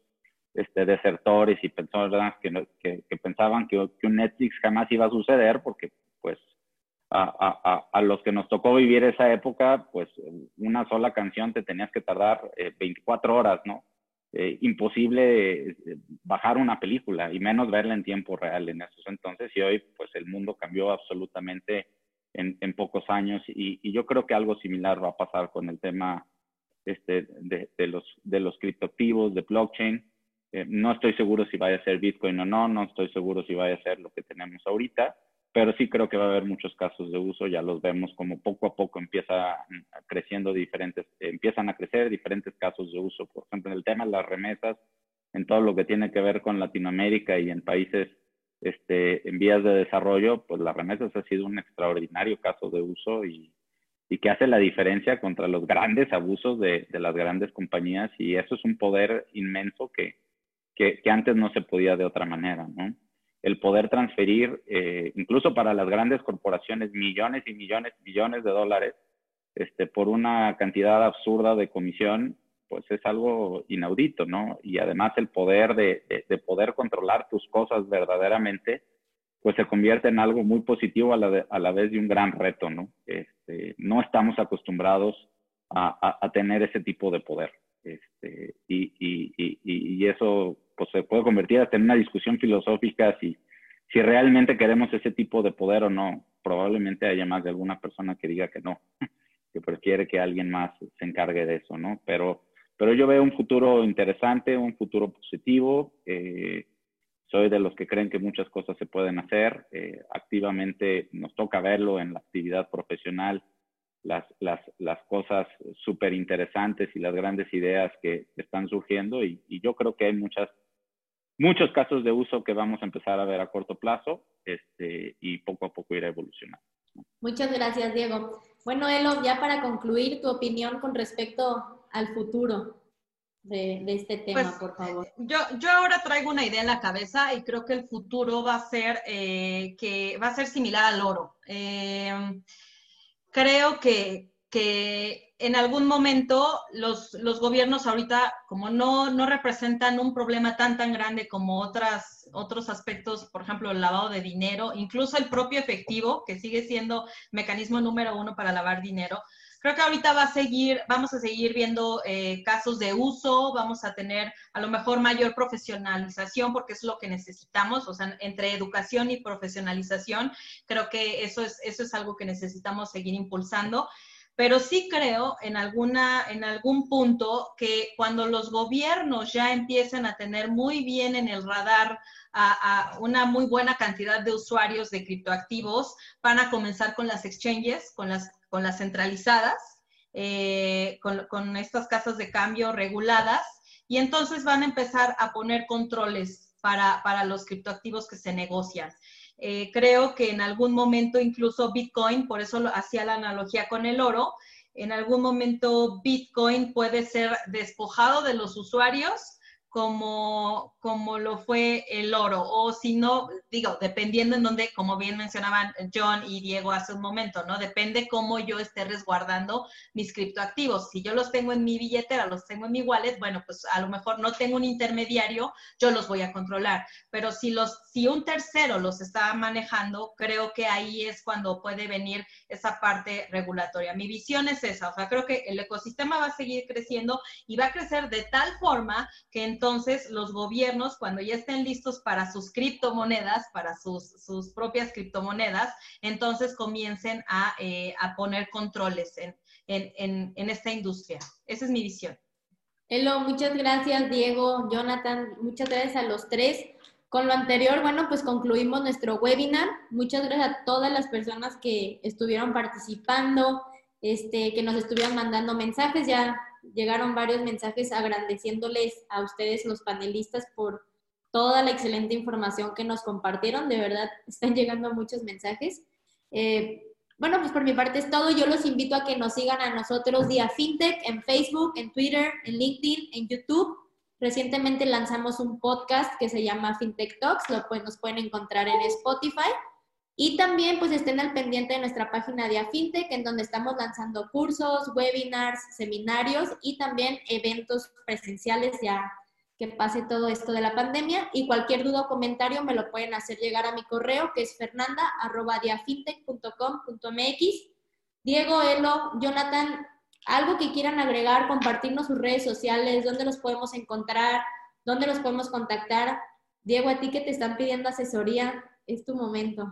este, desertores y personas que, que, pensaban que, un Netflix jamás iba a suceder porque pues a, los que nos tocó vivir esa época, pues una sola canción te tenías que tardar eh, 24 horas, ¿no? Eh, imposible eh, bajar una película y menos verla en tiempo real en esos entonces y hoy pues el mundo cambió absolutamente en, pocos años y, yo creo que algo similar va a pasar con el tema este, de los, de los criptoactivos, de blockchain. Eh, no estoy seguro si vaya a ser Bitcoin o no, no estoy seguro si vaya a ser lo que tenemos ahorita, pero sí creo que va a haber muchos casos de uso, ya los vemos como poco a poco empieza creciendo diferentes, empiezan a crecer diferentes casos de uso, por ejemplo, en el tema de las remesas, en todo lo que tiene que ver con Latinoamérica y en países este, en vías de desarrollo, pues las remesas ha sido un extraordinario caso de uso y, y que hace la diferencia contra los grandes abusos de, de, las grandes compañías y eso es un poder inmenso que, que, antes no se podía de otra manera, el poder transferir, eh, incluso para las grandes corporaciones, millones y millones y millones de dólares este, por una cantidad absurda de comisión, pues es algo inaudito, ¿no? Y además el poder de, poder controlar tus cosas verdaderamente, pues se convierte en algo muy positivo a la, a la vez de un gran reto, ¿no? Este, no estamos acostumbrados a, a, tener ese tipo de poder. Este, y, eso pues se puede convertir hasta en una discusión filosófica si, si realmente queremos ese tipo de poder o no. Probablemente haya más de alguna persona que diga que no, que prefiere que alguien más se encargue de eso, ¿no? Pero, pero yo veo un futuro interesante, un futuro positivo. Eh, soy de los que creen que muchas cosas se pueden hacer. Eh, activamente nos toca verlo en la actividad profesional, las, las, las cosas súper interesantes y las grandes ideas que están surgiendo y, y, yo creo que hay muchas muchos casos de uso que vamos a empezar a ver a corto plazo este, y poco a poco irá evolucionando.
Muchas gracias, Diego. Bueno, Elo, ya para concluir, tu opinión con respecto al futuro de, este tema, pues, por favor.
Yo, yo ahora traigo una idea en la cabeza y creo que el futuro va a ser, eh, que va a ser similar al oro. Eh, creo que, que en algún momento los, los, gobiernos ahorita, como no, no representan un problema tan, tan grande como otras, otros aspectos, por ejemplo, el lavado de dinero, incluso el propio efectivo, que sigue siendo mecanismo número uno para lavar dinero, creo que ahorita va a seguir, vamos a seguir viendo eh, casos de uso, vamos a tener a lo mejor mayor profesionalización, porque es lo que necesitamos, o sea, entre educación y profesionalización, creo que eso es, eso es algo que necesitamos seguir impulsando. Pero sí creo en, alguna, en algún punto que cuando los gobiernos ya empiecen a tener muy bien en el radar a, una muy buena cantidad de usuarios de criptoactivos, van a comenzar con las exchanges, con las, con las centralizadas, eh, con, con estas casas de cambio reguladas, y entonces van a empezar a poner controles para, para los criptoactivos que se negocian. Eh, creo que en algún momento incluso Bitcoin, por eso hacía la analogía con el oro, en algún momento Bitcoin puede ser despojado de los usuarios como, como lo fue el oro, o si no, digo, dependiendo en donde, como bien mencionaban John y Diego hace un momento, ¿no? Depende cómo yo esté resguardando mis criptoactivos. Si yo los tengo en mi billetera, los tengo en mi wallet, bueno, pues a lo mejor no tengo un intermediario, yo los voy a controlar. Pero si los, si un tercero los está manejando, creo que ahí es cuando puede venir esa parte regulatoria. Mi visión es esa, o sea, creo que el ecosistema va a seguir creciendo y va a crecer de tal forma que en entonces los gobiernos, cuando ya estén listos para sus criptomonedas, para sus, sus propias criptomonedas, entonces comiencen a, eh, a poner controles en, en, en, esta industria. Esa es mi visión.
Elo, muchas gracias, Diego, Jonathan, muchas gracias a los tres. Con lo anterior, bueno, pues concluimos nuestro webinar. Muchas gracias a todas las personas que estuvieron participando, este, que nos estuvieron mandando mensajes. Ya llegaron varios mensajes agradeciéndoles a ustedes, los panelistas, por toda la excelente información que nos compartieron. De verdad, están llegando muchos mensajes. Eh, bueno, pues por mi parte es todo. Yo los invito a que nos sigan a nosotros día FinTech en Facebook, en Twitter, en LinkedIn, en YouTube. Recientemente lanzamos un podcast que se llama FinTech Talks, lo nos pueden encontrar en Spotify. Y también pues estén al pendiente de nuestra página de Afintech, en donde estamos lanzando cursos, webinars, seminarios y también eventos presenciales ya que pase todo esto de la pandemia. Y cualquier duda o comentario me lo pueden hacer llegar a mi correo, que es fernanda.diafintech.com.mx. Diego, Elo, Jonathan, algo que quieran agregar, compartirnos sus redes sociales, dónde los podemos encontrar, dónde los podemos contactar. Diego, a ti que te están pidiendo asesoría, es tu momento.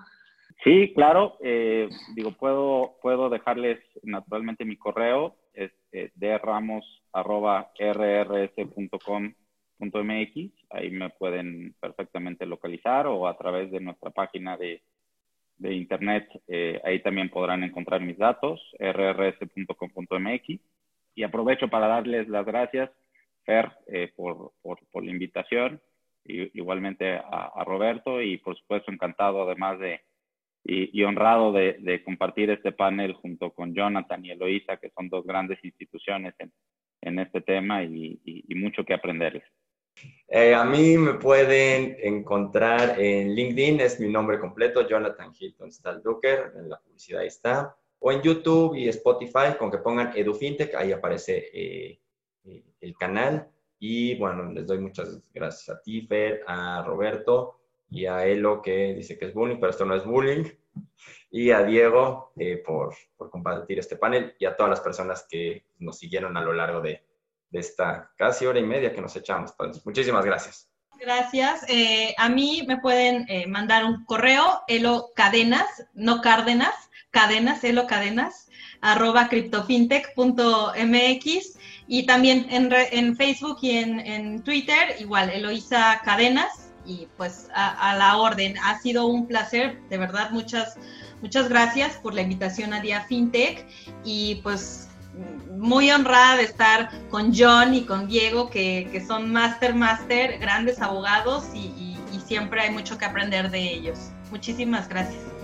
Sí, claro. Eh, digo, puedo, puedo dejarles naturalmente mi correo, es eh, dramos.rrs.com.mx. Ahí me pueden perfectamente localizar o a través de nuestra página de, de internet, eh, ahí también podrán encontrar mis datos, rrs.com.mx. Y aprovecho para darles las gracias, Fer, eh, por, por, por, la invitación, y, igualmente a, Roberto, y por supuesto encantado además de, y, honrado de, de, compartir este panel junto con Jonathan y Eloisa, que son dos grandes instituciones en, en este tema y, y mucho que aprenderles.
Eh, a mí me pueden encontrar en LinkedIn, es mi nombre completo, Jonathan Hilton Stalduker, en la publicidad ahí está, o en YouTube y Spotify, con que pongan EduFintech, ahí aparece eh, eh, el canal. Y bueno, les doy muchas gracias a Tifer, a Roberto y a Elo, que dice que es bullying, pero esto no es bullying, y a Diego por compartir este panel y a todas las personas que nos siguieron a lo largo de, de esta casi hora y media que nos echamos. muchísimas gracias.
Gracias. Eh, a mí me pueden eh, mandar un correo, elo cadenas, no cárdenas, cadenas, elo cadenas, arroba criptofintech.mx y también en, en, Facebook y en, en, Twitter, igual, Eloisa Cadenas y pues a, a, la orden. Ha sido un placer, de verdad, muchas, muchas gracias por la invitación a Día FinTech y pues muy honrada de estar con John y con Diego, que, son máster, máster, grandes abogados y, y siempre hay mucho que aprender de ellos. Muchísimas gracias.